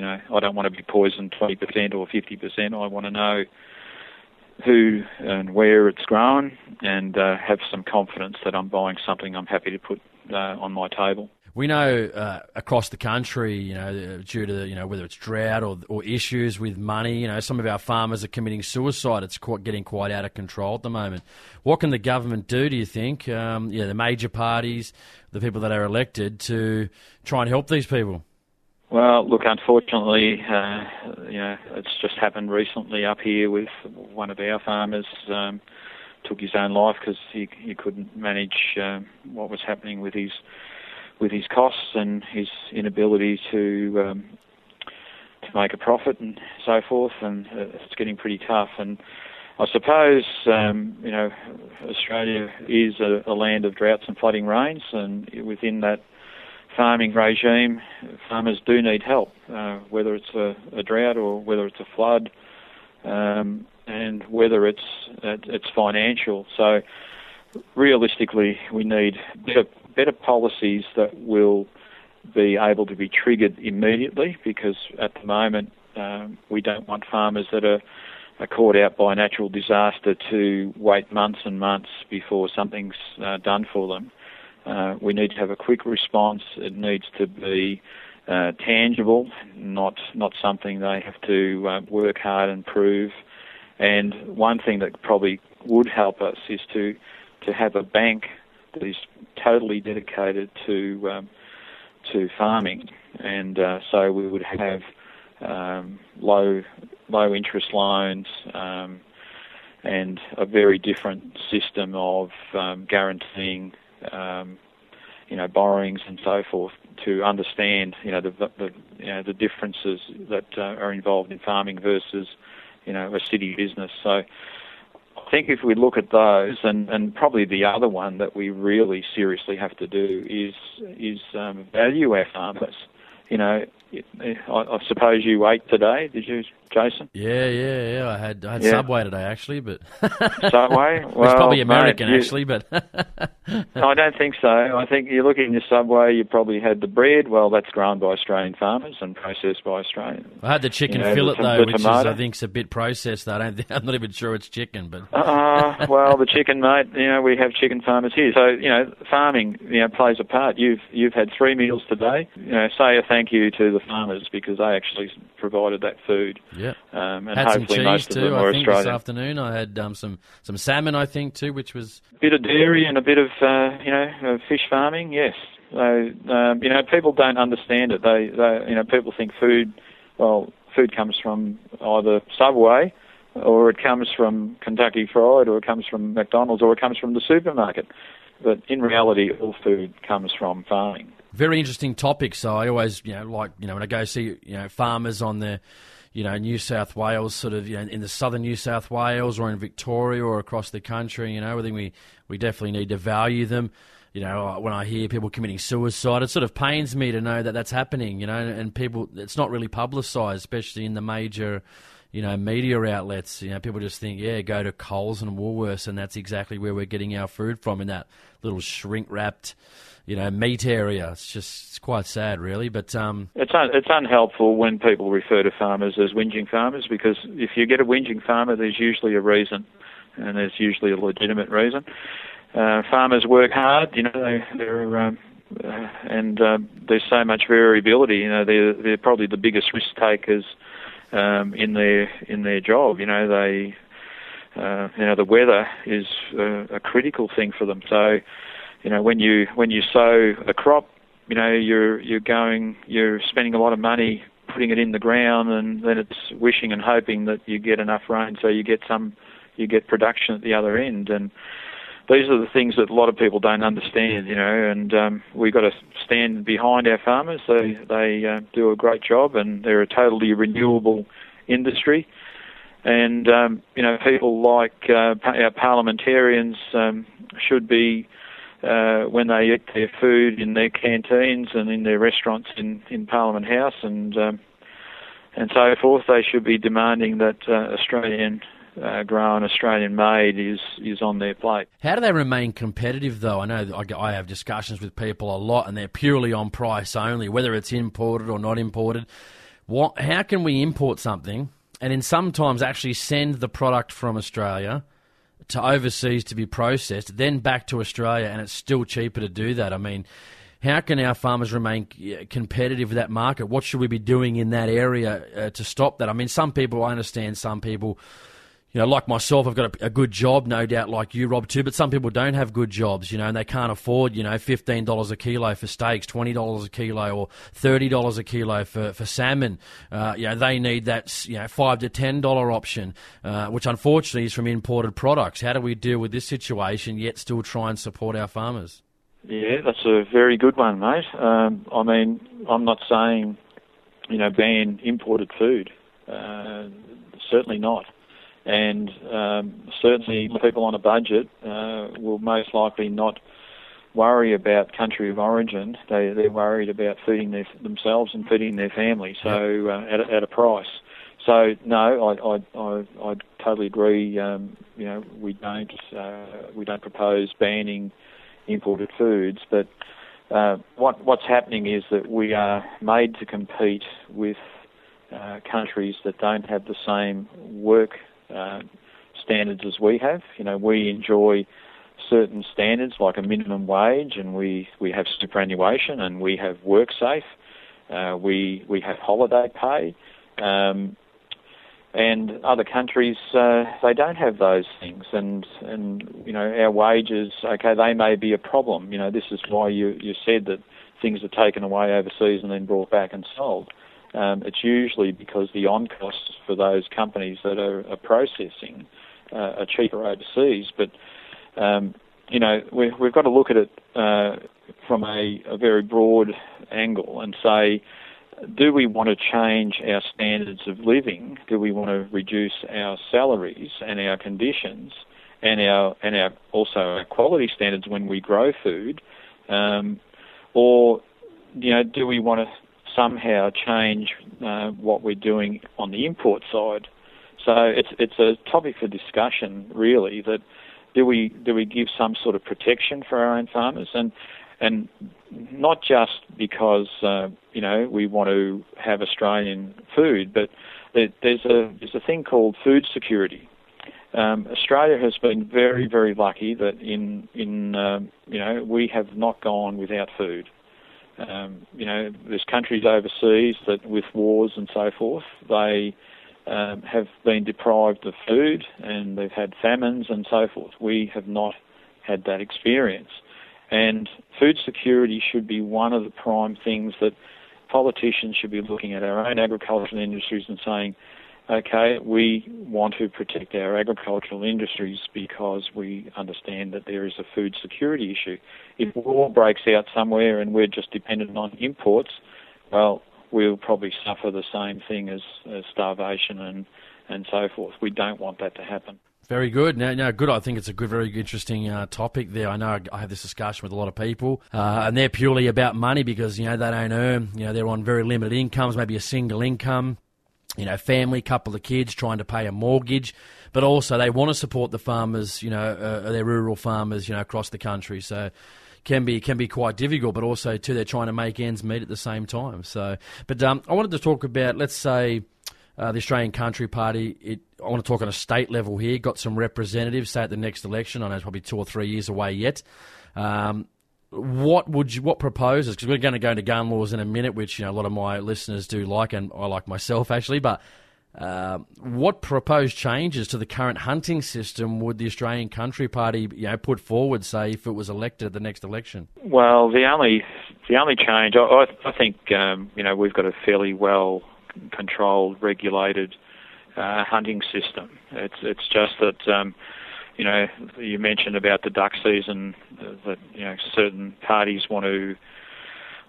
You know, I don't want to be poisoned 20% or 50%. I want to know who and where it's grown and uh, have some confidence that I'm buying something I'm happy to put uh, on my table. We know uh, across the country, you know, due to you know whether it's drought or, or issues with money, you know, some of our farmers are committing suicide. It's quite, getting quite out of control at the moment. What can the government do? Do you think? Um, yeah, the major parties, the people that are elected, to try and help these people. Well, look, unfortunately, uh, you know, it's just happened recently up here with one of our farmers um, took his own life because he he couldn't manage um, what was happening with his with his costs and his inability to um, to make a profit and so forth, and uh, it's getting pretty tough. And I suppose um, you know Australia is a, a land of droughts and flooding rains, and within that farming regime, farmers do need help, uh, whether it's a, a, drought or whether it's a flood, um, and whether it's it's financial. So, realistically, we need better better policies that will be able to be triggered immediately, because at the moment um, we don't want farmers that are, are caught out by a natural disaster to wait months and months before something's uh, done for them. Uh, we need to have a quick response. It needs to be uh, tangible, not not something they have to uh, work hard and prove. And one thing that probably would help us is to to have a bank that is totally dedicated to um, to farming, and uh, so we would have um, low low interest loans. Um, and a very different system of um, guaranteeing um, you know, borrowings and so forth to understand, you know, the, the you know the differences that uh, are involved in farming versus, you know, a city business. So, I think if we look at those, and, and probably the other one that we really seriously have to do is is um, value our farmers. You know, I, I suppose you ate today, did you, Jason? Yeah, yeah, yeah. I had I had yeah. Subway today actually, but [laughs] Subway. Well, it's probably American mate, you, actually, but [laughs] I don't think so. I think you look in your Subway, you probably had the bread. Well, that's grown by Australian farmers and processed by Australians. I had the chicken you know, fillet the, though, the which tomato. is I think is a bit processed. I don't. [laughs] I'm not even sure it's chicken, but uh, well, the chicken, mate. You know, we have chicken farmers here, so you know, farming you know plays a part. You've you've had three meals today. You know, say a thank you to the farmers because they actually provided that food. Yeah, um, and had hopefully some cheese most too. I think Australian. this afternoon I had um, some some salmon. I think too, which was a bit of dairy and a bit of uh, you know uh, fish farming. Yes, so um, you know people don't understand it. They, they you know people think food. Well, food comes from either Subway, or it comes from Kentucky Fried, or it comes from McDonald's, or it comes from the supermarket. But in reality, all food comes from farming. very interesting topic. So I always you know like you know when I go see you know farmers on the you know New South Wales sort of you know in the southern New South Wales or in Victoria or across the country. You know I think we we definitely need to value them. You know, when I hear people committing suicide, it sort of pains me to know that that's happening. You know, and people, it's not really publicised, especially in the major, you know, media outlets. You know, people just think, yeah, go to Coles and Woolworths, and that's exactly where we're getting our food from in that little shrink wrapped, you know, meat area. It's just it's quite sad, really. But um, It's un- it's unhelpful when people refer to farmers as whinging farmers because if you get a whinging farmer, there's usually a reason, and there's usually a legitimate reason. Uh, farmers work hard, you know, they, they're um, uh, and uh, there's so much variability. You know, they're they're probably the biggest risk takers um, in their in their job. You know, they uh, you know the weather is uh, a critical thing for them. So, you know, when you when you sow a crop, you know you're you're going you're spending a lot of money putting it in the ground, and then it's wishing and hoping that you get enough rain so you get some you get production at the other end and these are the things that a lot of people don't understand, you know, and um, we've got to stand behind our farmers. They they uh, do a great job, and they're a totally renewable industry. And um, you know, people like uh, our parliamentarians um, should be uh, when they eat their food in their canteens and in their restaurants in, in Parliament House and um, and so forth. They should be demanding that uh, Australian uh, grown, Australian made is is on their plate. How do they remain competitive, though? I know I, I have discussions with people a lot, and they're purely on price only, whether it's imported or not imported. What? How can we import something and then sometimes actually send the product from Australia to overseas to be processed, then back to Australia, and it's still cheaper to do that? I mean. How can our farmers remain competitive with that market? What should we be doing in that area uh, to stop that? I mean, some people, I understand some people you know, like myself, I've got a, a, good job, no doubt, like you, Rob, too. But some people don't have good jobs, you know, and they can't afford, you know, fifteen dollars a kilo for steaks, twenty dollars a kilo, or thirty dollars a kilo for for salmon. Uh, you know, they need that, you know, five to ten dollar option, uh, which unfortunately is from imported products. How do we deal with this situation yet still try and support our farmers? Yeah, that's a very good one, mate. Um, I mean, I'm not saying, you know, ban imported food. Uh, certainly not and um, certainly people on a budget uh, will most likely not worry about country of origin. They they're worried about feeding their, themselves and feeding their family. So uh, at a, at a price. So no, I I I, I totally agree. Um, you know, we don't uh, we don't propose banning imported foods, but uh, what what's happening is that we are made to compete with uh, countries that don't have the same work uh, standards as we have. You know, we enjoy certain standards like a minimum wage, and we, we have superannuation, and we have WorkSafe. Uh, we we have holiday pay, um, and other countries uh, they don't have those things. And and you know our wages, okay, they may be a problem. You know, this is why you you said that things are taken away overseas and then brought back and sold. Um, it's usually because the on costs for those companies that are, are processing uh, are cheaper overseas. But um, you know, we, we've got to look at it uh, from a, a very broad angle and say, do we want to change our standards of living? Do we want to reduce our salaries and our conditions and our and our also our quality standards when we grow food, um, or you know, do we want to somehow change uh, what we're doing on the import side. So it's it's a topic for discussion, really. That do we do we give some sort of protection for our own farmers, and and not just because uh, you know we want to have Australian food, but there's a there's a thing called food security. Um, Australia has been very very lucky that in in um, you know we have not gone without food. Um, you know, there's countries overseas that, with wars and so forth, they um, have been deprived of food and they've had famines and so forth. We have not had that experience. And food security should be one of the prime things that politicians should be looking at our own agricultural industries and saying, okay, we want to protect our agricultural industries because we understand that there is a food security issue. If war breaks out somewhere and we're just dependent on imports, well, we'll probably suffer the same thing as, as starvation and, and so forth. We don't want that to happen. Very good. Now, now, good. I think it's a good, very interesting uh, topic there. I know I have this discussion with a lot of people, uh, and they're purely about money because you know they don't earn. You know they're on very limited incomes, maybe a single income. You know, family, couple of kids, trying to pay a mortgage, but also they want to support the farmers. You know, uh, their rural farmers. You know, across the country. So can be can be quite difficult, but also too they're trying to make ends meet at the same time. So, but um, I wanted to talk about let's say uh, the Australian Country Party. It, I want to talk on a state level here. Got some representatives, say at the next election. I know it's probably two or three years away yet. Um, what would you what proposes? Because we're going to go into gun laws in a minute, which you know a lot of my listeners do like, and I like myself actually. But uh, what proposed changes to the current hunting system would the Australian Country Party, you know, put forward, say, if it was elected at the next election? Well, the only the only change, I, I think, um, you know, we've got a fairly well controlled, regulated uh, hunting system. It's it's just that um, you know you mentioned about the duck season that you know certain parties want to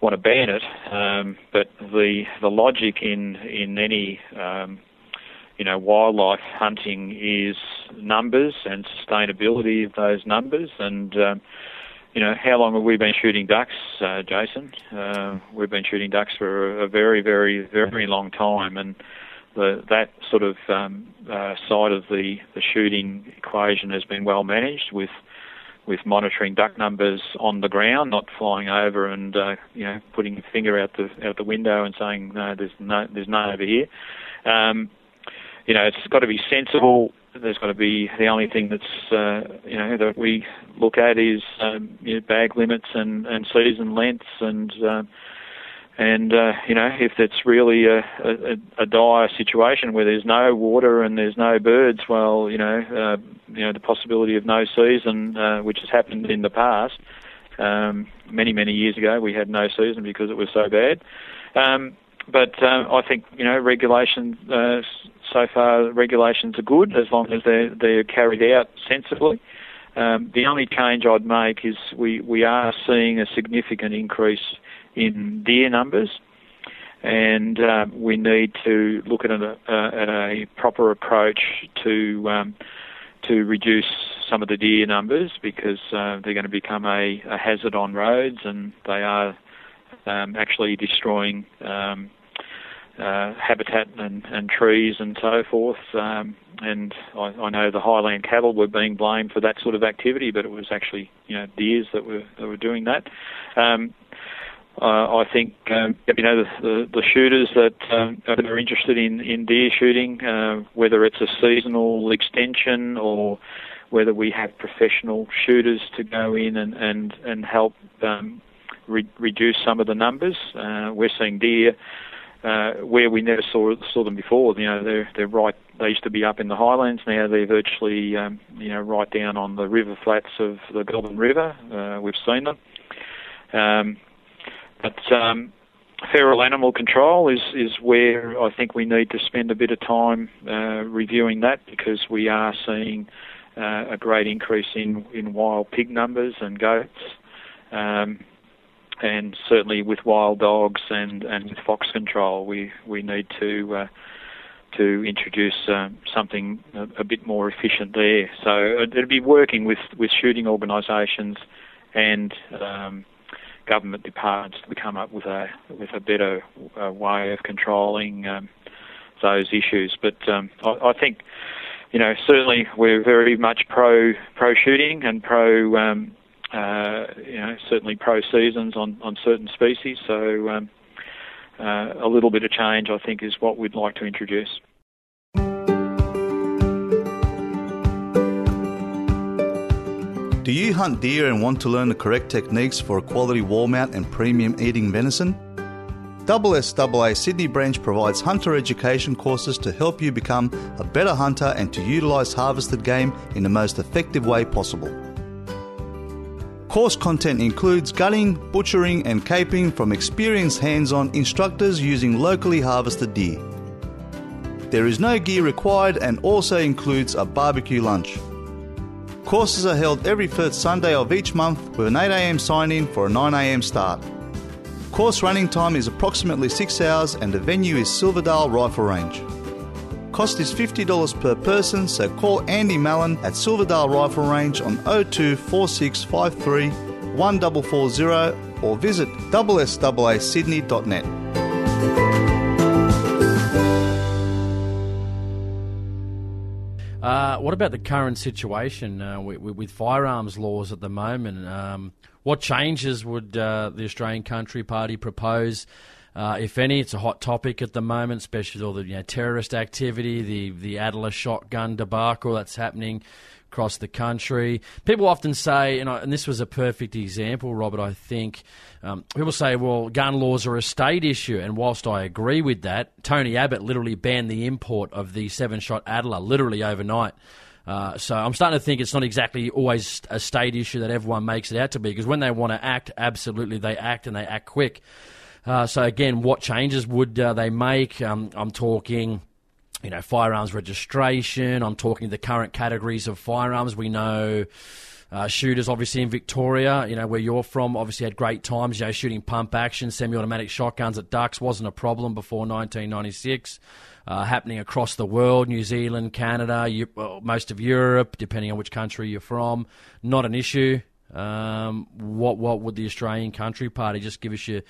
want to ban it, um, but the the logic in in any um, you know wildlife hunting is numbers and sustainability of those numbers and um, you know, how long have we been shooting ducks, uh, Jason? Uh, we've been shooting ducks for a very, very, very long time, and the, that sort of um, uh, side of the, the shooting equation has been well managed with with monitoring duck numbers on the ground, not flying over and uh, you know putting a finger out the out the window and saying no, there's no there's none over here. Um, you know, it's got to be sensible there's got to be the only thing that's uh, you know that we look at is um, you know, bag limits and, and season lengths and uh, and uh, you know if it's really a, a, a dire situation where there's no water and there's no birds, well you know uh, you know the possibility of no season, uh, which has happened in the past. Um, many many years ago, we had no season because it was so bad. Um, but uh, I think you know regulation uh, so far regulations are good as long as they're they're carried out sensibly. Um, the only change I'd make is we, we are seeing a significant increase in deer numbers, and uh, we need to look at a, uh, a proper approach to um, to reduce some of the deer numbers because uh, they're going to become a, a, hazard on roads, and they are um, actually destroying um, uh, habitat and, and trees and so forth. Um, and I, I know the highland cattle were being blamed for that sort of activity, but it was actually you know deers that were that were doing that. Um, I think um, you know the, the, the shooters that um, are interested in, in deer shooting, uh, whether it's a seasonal extension or whether we have professional shooters to go in and and and help um, re- reduce some of the numbers. Uh, we're seeing deer uh, where we never saw saw them before. You know, they're they're right. They used to be up in the highlands. Now they're virtually um, you know right down on the river flats of the Goulburn River. Uh, we've seen them. Um, but um, feral animal control is is where I think we need to spend a bit of time uh, reviewing that because we are seeing uh, a great increase in in wild pig numbers and goats. Um, and certainly with wild dogs and, and with fox control, we, we need to uh, to introduce um, something a, a, bit more efficient there. So it'd be working with, with shooting organisations and um, government departments to come up with a with a better uh, way of controlling um, those issues. But um, I, I, think you know certainly we're very much pro pro shooting and pro um, uh, you know, certainly pro seasons on, on certain species. So um, uh, a little bit of change, I think, is what we'd like to introduce. Do you hunt deer and want to learn the correct techniques for a quality wall mount and premium eating venison? SSAA Sydney branch provides hunter education courses to help you become a better hunter and to utilise harvested game in the most effective way possible. Course content includes gutting, butchering, and caping from experienced hands on instructors using locally harvested deer. There is no gear required and also includes a barbecue lunch. Courses are held every first Sunday of each month with an 8am sign in for a 9am start. Course running time is approximately 6 hours and the venue is Silverdale Rifle Range. Cost is $50 per person, so call Andy Mallon at Silverdale Rifle Range on 024653 1440 or visit ssaasydney.net. Uh, what about the current situation uh, with, with, firearms laws at the moment? Um, what changes would uh, the Australian Country Party propose, uh, if any? It's a hot topic at the moment, especially with all the you know, terrorist activity, the the Adler shotgun debacle that's happening across the country. People often say, and, I, and this was a perfect example, Robert. I think um, people say, "Well, gun laws are a state issue," and whilst I agree with that, Tony Abbott literally banned the import of the seven-shot Adler literally overnight. Uh, so I'm starting to think it's not exactly always a state issue that everyone makes it out to be, because when they want to act, absolutely they act and they act quick. Uh, so again, what changes would uh, they make? Um, I'm talking you know, firearms registration. I'm talking the current categories of firearms. We know uh, shooters, obviously in Victoria, you know, where you're from, obviously had great times. You know, shooting pump action, semi-automatic shotguns at ducks wasn't a problem before 1996. Uh, happening across the world, New Zealand, Canada, you, well, most of Europe, depending on which country you're from, not an issue. Um, what what would the Australian Country Party just give us your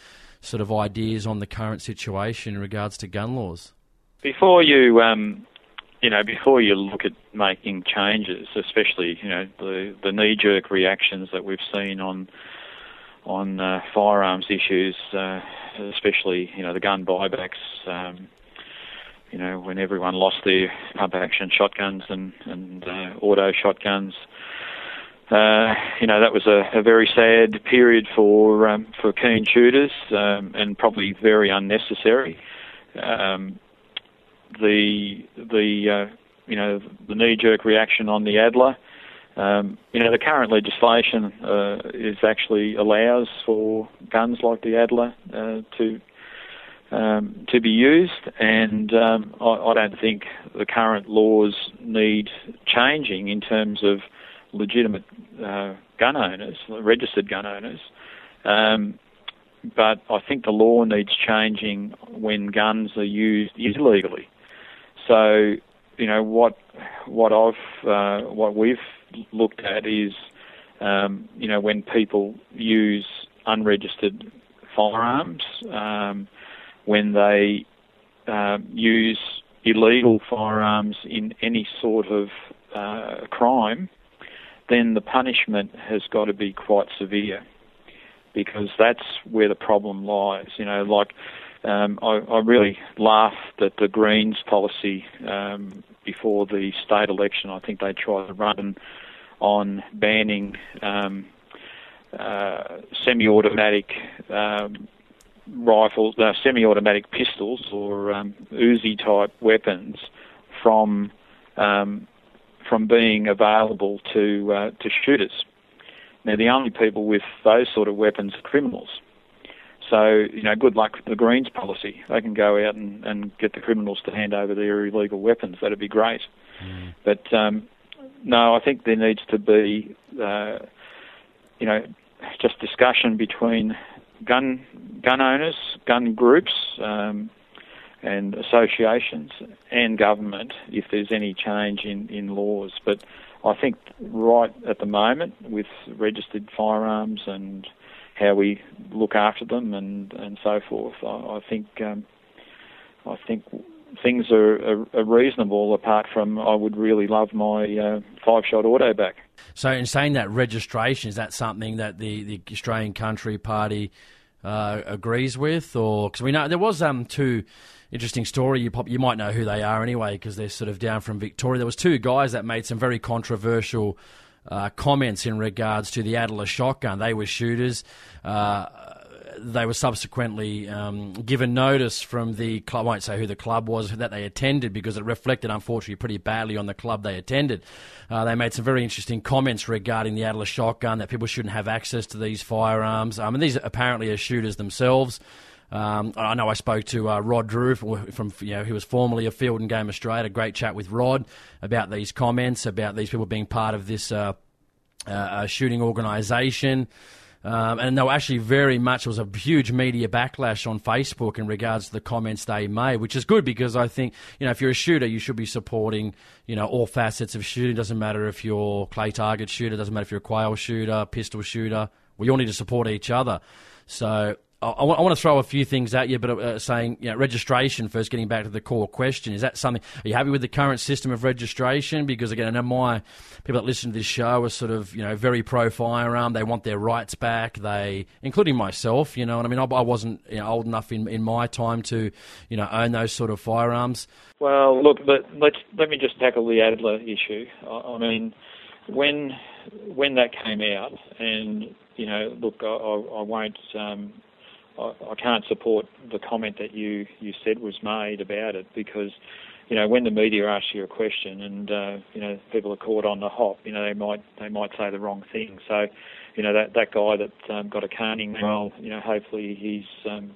sort of ideas on the current situation in regards to gun laws? Before you, um, you know, before you look at making changes, especially you know the the knee jerk reactions that we've seen on on uh, firearms issues, uh, especially you know the gun buybacks. Um, you know, when everyone lost their pump action shotguns and and uh, auto shotguns. Uh, you know that was a, a very sad period for um, for keen shooters um, and probably very unnecessary. Um, the the uh, you know the knee-jerk reaction on the Adler. Um, you know the current legislation uh, is actually allows for guns like the Adler uh, to um, to be used, and um, I, I, don't think the current laws need changing in terms of legitimate uh, gun owners, registered gun owners. Um, but I think the law needs changing when guns are used illegally. So, you know what what I've uh, what we've looked at is, um, you know, when people use unregistered firearms, um, when they uh, use illegal firearms in any sort of uh, crime, then the punishment has got to be quite severe because that's where the problem lies. You know, like um, I, I, really laughed at the Greens policy um, before the state election. I think they tried to run on banning um, uh, semi-automatic um, rifles, uh, semi-automatic pistols, or um, Uzi-type weapons from um, from being available to uh, to shooters. Now, the only people with those sort of weapons are criminals. So, you know, good luck with the Greens policy. They can go out and, and get the criminals to hand over their illegal weapons. That'd be great. Mm. But um, no, I think there needs to be, uh, you know, just discussion between gun gun owners, gun groups, um, and associations, and government if there's any change in, in laws. But I think right at the moment, with registered firearms and how we look after them and, and so forth. I, I think um, I think things are, are, are, reasonable. Apart from, I would really love my uh, five shot auto back. So, in saying that registration, is that something that the, the Australian Country Party uh, agrees with, or because we know there was um two interesting story. You pop, you might know who they are anyway because they're sort of down from Victoria. There was two guys that made some very controversial uh, comments in regards to the Adler shotgun. They were shooters. Uh, they were subsequently um, given notice from the club. I won't say who the club was that they attended because it reflected, unfortunately, pretty badly on the club they attended. Uh, they made some very interesting comments regarding the Adler shotgun that people shouldn't have access to these firearms. Um, mean, these apparently are shooters themselves. Um, I know I spoke to uh, Rod Drew from, from, you know, he was formerly of Field and Game Australia. A great chat with Rod about these comments, about these people being part of this uh, uh, shooting organisation. Um, and there were actually very much, was a huge media backlash on Facebook in regards to the comments they made, which is good because I think, you know, if you're a shooter, you should be supporting, you know, all facets of shooting. Doesn't matter if you're clay target shooter, doesn't matter if you're a quail shooter, pistol shooter. We all need to support each other. So I, I, want to throw a few things at you, but uh, saying you know, registration first. Getting back to the core question, is that something? Are you happy with the current system of registration? Because again, I know my people that listen to this show are sort of you know very pro firearm. They want their rights back. They, including myself, you know, and I mean, I, I wasn't you know, old enough in in my time to you know own those sort of firearms. Well, look, but let's let me just tackle the Adler issue. I, I mean, when when that came out, and you know, look, I, I won't. Um, I, I can't support the comment that you, you said was made about it because, you know, when the media asks you a question and uh, you know people are caught on the hop, you know they might they might say the wrong thing. So, you know that that guy that um, got a caning, well, you know, hopefully he's um,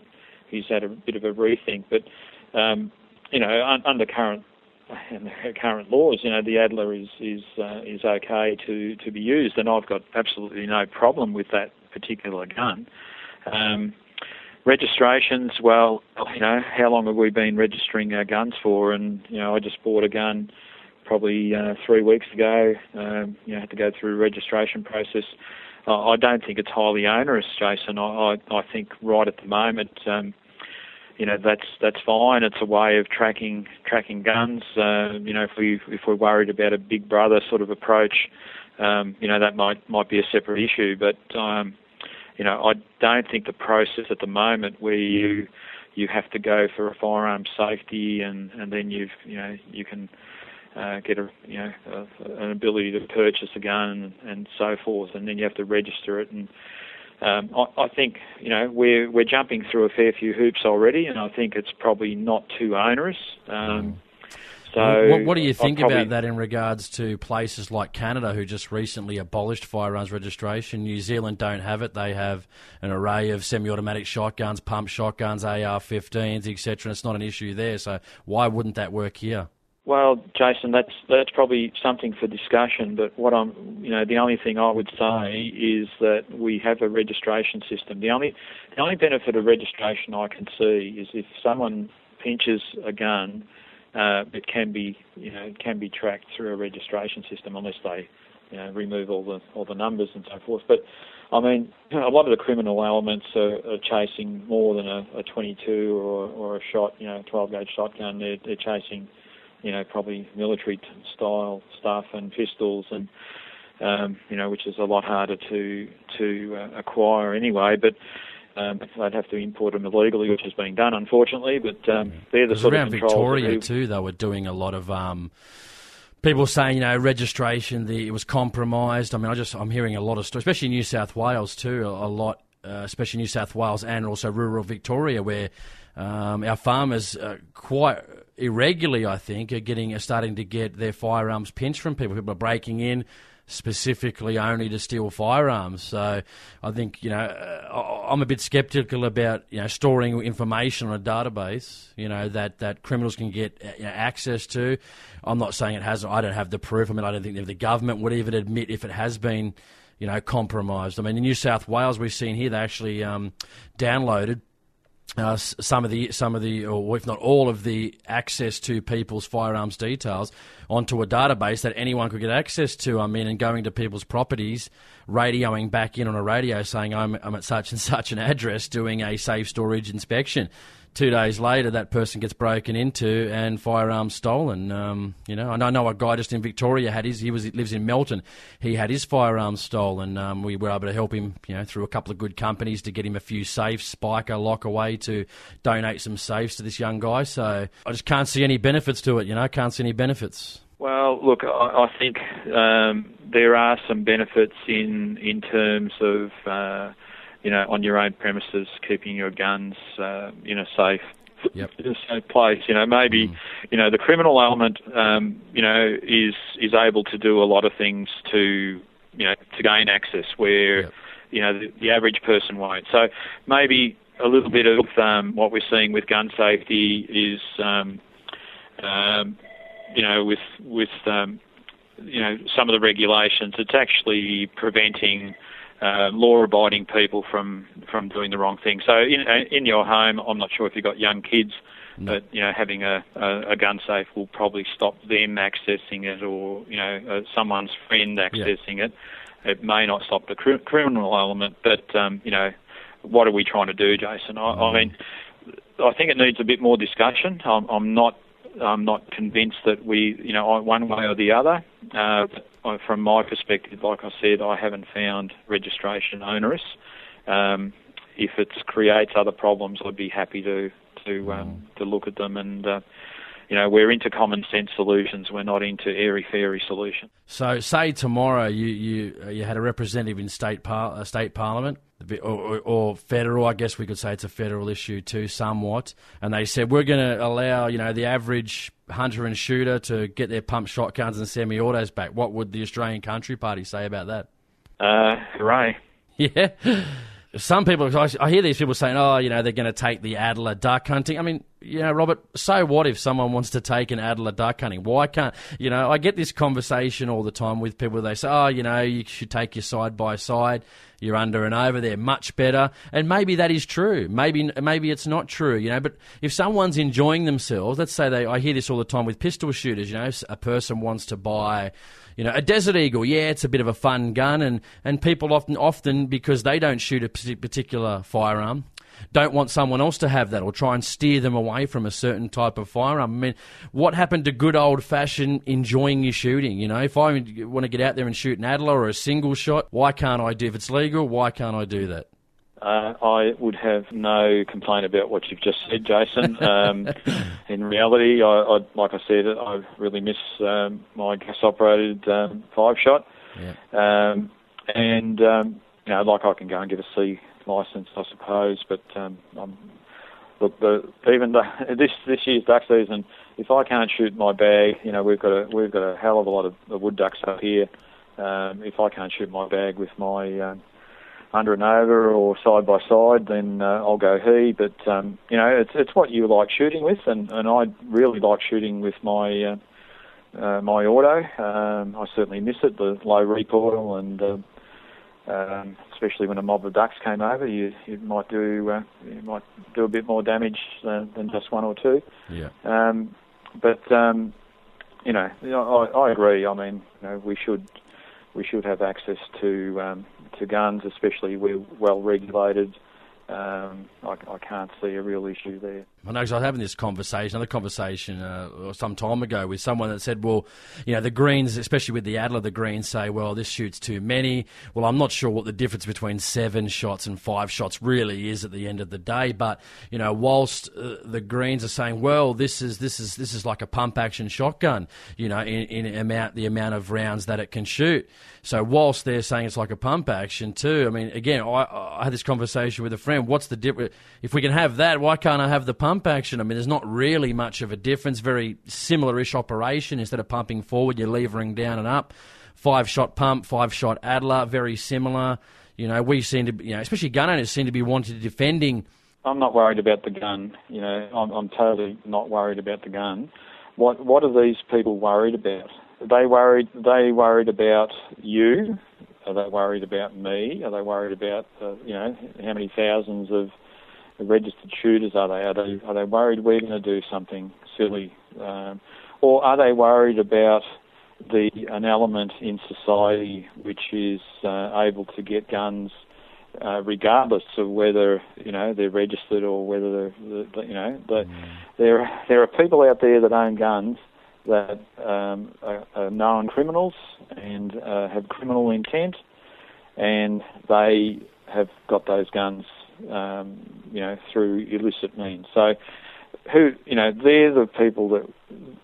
he's had a bit of a rethink. But um, you know, un- under current [laughs] current laws, you know, the Adler is is uh, is okay to to be used, and I've got absolutely no problem with that particular gun. Um, registrations, well, you know, how long have we been registering our guns for? And you know, I just bought a gun probably uh, three weeks ago. Um, you know, had to go through a registration process. Uh, I don't think it's highly onerous, Jason. I, I, I think right at the moment, um, you know, that's that's fine. It's a way of tracking tracking guns. Uh, you know, if we if we're worried about a big brother sort of approach, um, you know, that might might be a separate issue. But um, you know, I don't think the process at the moment where you you have to go for a firearm safety and and then you've you know you can uh, get a you know a, an ability to purchase a gun and, and so forth, and then you have to register it and. Um, I, I think you know we're we're jumping through a fair few hoops already, and I think it's probably not too onerous. Um, so, what, what do you think probably, about that in regards to places like Canada, who just recently abolished firearms registration? New Zealand don't have it; they have an array of semi-automatic shotguns, pump shotguns, AR-15s, etc. It's not an issue there. So, why wouldn't that work here? Well, Jason, that's that's probably something for discussion. But what I'm, you know, the only thing I would say is that we have a registration system. The only the only benefit of registration I can see is if someone pinches a gun uh, it can be you know can be tracked through a registration system unless they you know remove all the all the numbers and so forth. But I mean, [clears throat] a lot of the criminal elements are, are chasing more than a, a 22 or, or a shot, you know, 12 gauge shotgun. They're, they're chasing, you know, probably military style stuff and pistols and, um, you know, which is a lot harder to to uh, acquire anyway. But um, they'd have to import them illegally, which is being done, unfortunately. But um, they're the sort around of Victoria too. They were doing a lot of um, people saying, you know, registration. The, it was compromised. I mean, I just I'm hearing a lot of stories, especially in New South Wales too. A, a lot, uh, especially New South Wales and also rural Victoria, where um, our farmers uh, quite irregularly, I think, are getting are starting to get their firearms pinched from people. People are breaking in specifically only to steal firearms. So I think you know uh, I'm a bit sceptical about you know storing information on a database. You know that that criminals can get uh, you know, access to. I'm not saying it hasn't. I don't have the proof. I mean I don't think the government would even admit if it has been. You know, compromised. I mean, in New South Wales, we've seen here they actually um, downloaded uh, some of the some of the or if not all of the access to people's firearms details onto a database that anyone could get access to. I mean, and going to people's properties, radioing back in on a radio saying I'm, I'm at such and such an address doing a safe storage inspection two days later, that person gets broken into and firearms stolen. Um, you know, and I know a guy just in Victoria had his. He was lives in Melton. He had his firearms stolen. Um, we were able to help him, you know, through a couple of good companies to get him a few safes, Spika lock away to donate some safes to this young guy. So I just can't see any benefits to it. You know, can't see any benefits. Well, look, I, I think um, there are some benefits in in terms of uh, you know on your own premises keeping your guns uh, in a safe yep. safe place. You know, maybe mm. you know the criminal element um, you know is is able to do a lot of things to you know to gain access where yep. you know the, the average person won't. So maybe a little bit of um, what we're seeing with gun safety is. Um, um, you know, with with um, you know some of the regulations, it's actually preventing uh, law-abiding people from from doing the wrong thing. So in in your home, I'm not sure if you've got young kids, no. but you know having a, a, a gun safe will probably stop them accessing it, or you know uh, someone's friend accessing yeah. it. It may not stop the cr- criminal element, but um, you know what are we trying to do, Jason? I, mm. I mean, I think it needs a bit more discussion. I'm, I'm not I'm not convinced that we, you know, one way or the other. Uh, from my perspective, like I said, I haven't found registration onerous. Um, if it creates other problems, I'd be happy to to um, to look at them and. Uh, you know, we're into common sense solutions. We're not into airy fairy solutions. So, say tomorrow you you you had a representative in state par- uh, state parliament or, or, or, federal. I guess we could say it's a federal issue too, somewhat. And they said we're going to allow you know the average hunter and shooter to get their pump shotguns and semi-autos back. What would the Australian Country Party say about that? Uh, hooray! [laughs] Yeah. Some people, I hear these people saying, "Oh, you know, they're going to take the Adler duck hunting." I mean, you know, Robert, so what if someone wants to take an Adler duck hunting? Why can't, you know, I get this conversation all the time with people. They say, oh, you know, you should take your side by side. You're under and over. They're much better. And maybe that is true. Maybe, maybe it's not true, you know, but if someone's enjoying themselves, let's say they, I hear this all the time with pistol shooters, you know, a person wants to buy, you know, a Desert Eagle, yeah, it's a bit of a fun gun, and, and people often, often because they don't shoot a particular firearm, don't want someone else to have that or try and steer them away from a certain type of firearm. I mean, what happened to good old fashioned enjoying your shooting? You know, if I want to get out there and shoot an Adler or a single shot, why can't I do? If it's legal, why can't I do that? Uh, I would have no complaint about what you've just said, Jason. [laughs] Um, in reality, I, I, like I said, I really miss um, my gas-operated um, five-shot, yeah. Um, and um, you know, like I can go and get a C license, I suppose. But um, I'm, look, the, even the, [laughs] this this year's duck season, if I can't shoot my bag, you know, we've got a we've got a hell of a lot of, of wood ducks up here. Um, if I can't shoot my bag with my um, under and over or side by side, then uh, I'll go he. But um, you know, it's it's what you like shooting with, and and I really like shooting with my. Uh, uh, my auto, um, I certainly miss it. The low recoil and uh, um, especially when a mob of ducks came over, you you might do uh, you might do a bit more damage uh, than just one or two. Yeah. Um, but um, you know, I, I agree. I mean, you know, we should we should have access to um, to guns, especially we're well regulated um, I, I, can't see a real issue there. I know I was having this conversation, another conversation uh, some time ago with someone that said, well, you know, the Greens, especially with the Adler, the Greens say, well, this shoots too many. Well, I'm not sure what the difference between seven shots and five shots really is at the end of the day. But, you know, whilst uh, the Greens are saying, well, this is, this is, this is like a pump action shotgun, you know, in, in amount, the amount of rounds that it can shoot. So whilst they're saying it's like a pump action too, I mean, again, I, I had this conversation with a friend. What's the difference? If we can have that, why can't I have the pump action? I mean, there's not really much of a difference. Very similar-ish operation. Instead of pumping forward, you're levering down and up. Five shot pump, five shot Adler, very similar. You know, we seem to, you know, especially gun owners seem to be wanting defending. I'm not worried about the gun. You know, I'm, I'm totally not worried about the gun. What What are these people worried about? they worried they worried about you? Are they worried about me? Are they worried about uh, you know how many thousands of registered shooters are they? Are they are they worried we're going to do something silly, um, or are they worried about the an element in society which is uh, able to get guns uh, regardless of whether you know they're registered or whether they're, you know the, mm. there there are people out there that own guns that um, are, are, known criminals and uh, have criminal intent, and they have got those guns, um, you know, through illicit means. So, who, you know, they're the people that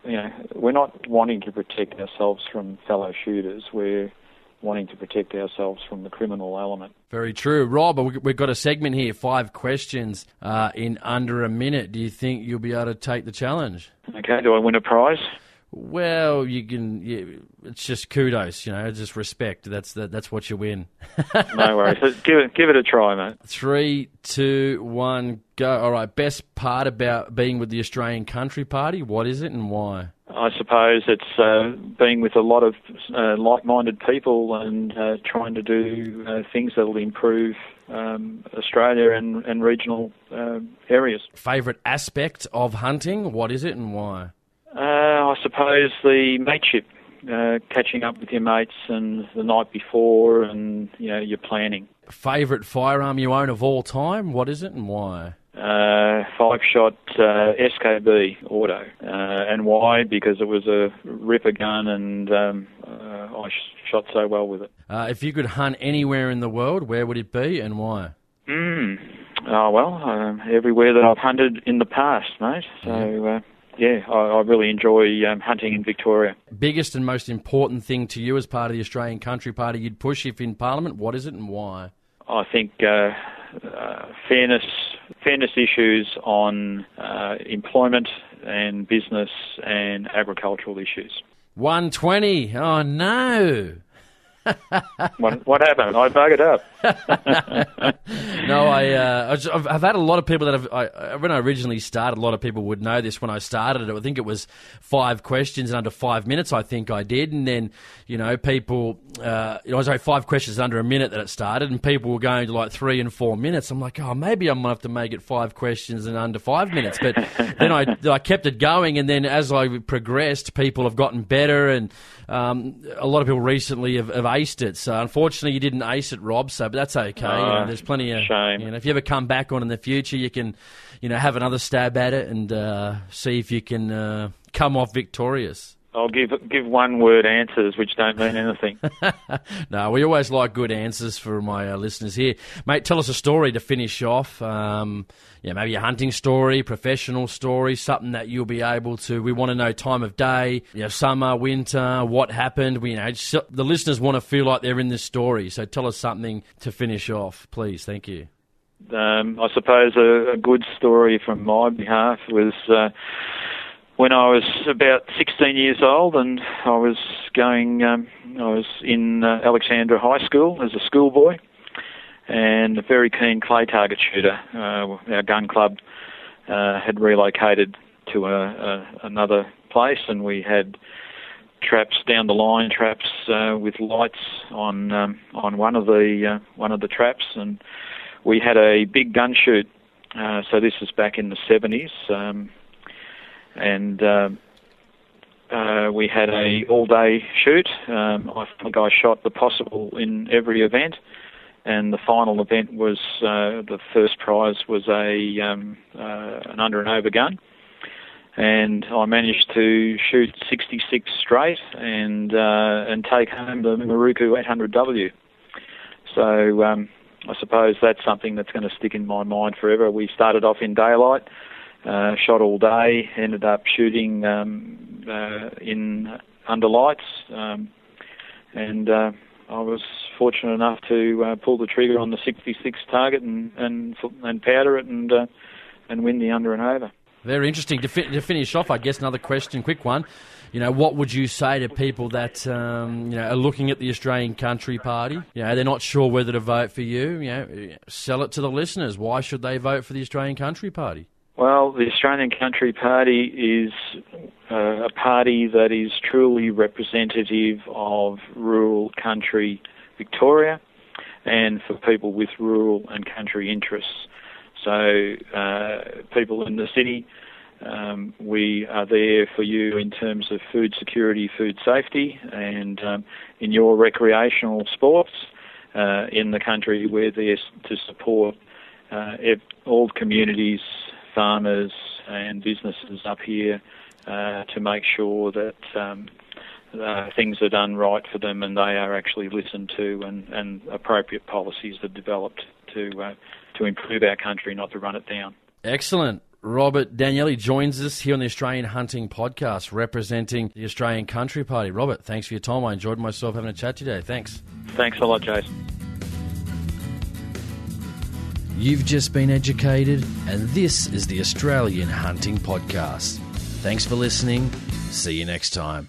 you know, we're not wanting to protect ourselves from fellow shooters. We're wanting to protect ourselves from the criminal element. Very true. Rob, we- we've got a segment here, five questions uh, in under a minute. Do you think you'll be able to take the challenge? Okay, do I win a prize? Well, you can. Yeah, it's just kudos, you know, just respect. That's that, that's what you win. [laughs] No worries. So give it give it a try, mate. Three, two, one, go. All right. Best part about being with the Australian Country Party. What is it and why? I suppose it's uh, being with a lot of uh, like-minded people and uh, trying to do uh, things that will improve um, Australia and, and regional uh, areas. Favorite aspect of hunting. What is it and why? Uh, I suppose the mateship, uh, catching up with your mates and the night before, and you know your planning. Favorite firearm you own of all time. What is it and why? Uh, five-shot uh, SKB auto, uh, and why? Because it was a ripper gun, and um, uh, I sh- shot so well with it. Uh, if you could hunt anywhere in the world, where would it be and why? Mm. Oh well, um, everywhere that I've hunted in the past, mate. So uh, yeah, I, I really enjoy um, hunting in Victoria. Biggest and most important thing to you as part of the Australian Country Party you'd push if in Parliament. What is it and why? I think uh, uh, fairness fairness issues on uh, employment and business and agricultural issues. 120. Oh, no. [laughs] what, what happened? I buggered up. [laughs] no, I, uh, I've, I've had a lot of people that have. I, when I originally started, a lot of people would know this. When I started it, I think it was five questions in under five minutes. I think I did, and then you know, people. Uh, you know, I was like five questions under a minute that it started, and people were going to like three and four minutes. I'm like, oh, maybe I'm gonna have to make it five questions in under five minutes. But [laughs] then I, I kept it going, and then as I progressed, people have gotten better, and um, a lot of people recently have, have aced it. So unfortunately, you didn't ace it, Rob. So, but that's okay. you know, Oh, there's plenty of shame. You know, if you ever come back on in the future, you can, you know, have another stab at it and uh, see if you can uh, come off victorious. I'll give give one word answers which don't mean anything. [laughs] no, we always like good answers for my uh, listeners here, mate. Tell us a story to finish off. Um, yeah, maybe a hunting story, professional story, something that you'll be able to. We want to know time of day, you know, summer, winter, what happened. We, you know, the listeners want to feel like they're in this story. So tell us something to finish off, please. Thank you. um, I suppose a, a good story from my behalf was uh, when I was about 16 years old and I was going, um, I was in uh, Alexandra High School as a schoolboy and a very keen clay target shooter. Uh, our gun club uh, had relocated to a, a, another place and we had traps down the line, traps uh, with lights on um, on one of the uh, one of the traps, and we had a big gun shoot. Uh, so this was back in the 70s, um, and uh, uh, we had a all-day shoot. Um, I think I shot the possible in every event, and the final event was uh, the first prize was a um, uh, an under and over gun, and I managed to shoot 66 straight and uh, and take home the Miroku 800W. So um, I suppose that's something that's going to stick in my mind forever. We started off in daylight, uh, shot all day, ended up shooting um, uh, in under lights, um, and uh, I was fortunate enough to uh, pull the trigger on the 66 target and and, and powder it and uh, and win the under and over. Very interesting. To, fi- to finish off, I guess another question, quick one. You know, what would you say to people that um, you know are looking at the Australian Country Party? You know, they're not sure whether to vote for you. You know, sell it to the listeners. Why should they vote for the Australian Country Party? Well, the Australian Country Party is uh, a party that is truly representative of rural country Victoria and for people with rural and country interests. So, uh, people in the city, um, we are there for you in terms of food security, food safety, and um, in your recreational sports. Uh, in the country, we're there to support uh, all communities, farmers, and businesses up here uh, to make sure that um, uh, things are done right for them and they are actually listened to and, and appropriate policies are developed to uh, to improve our country, not to run it down. Excellent. Robert Danieli joins us here on the Australian Hunting Podcast, representing the Australian Country Party. Robert, thanks for your time. I enjoyed myself having a chat today. Thanks. Thanks a lot, Jason. You've just been educated, and this is the Australian Hunting Podcast. Thanks for listening. See you next time.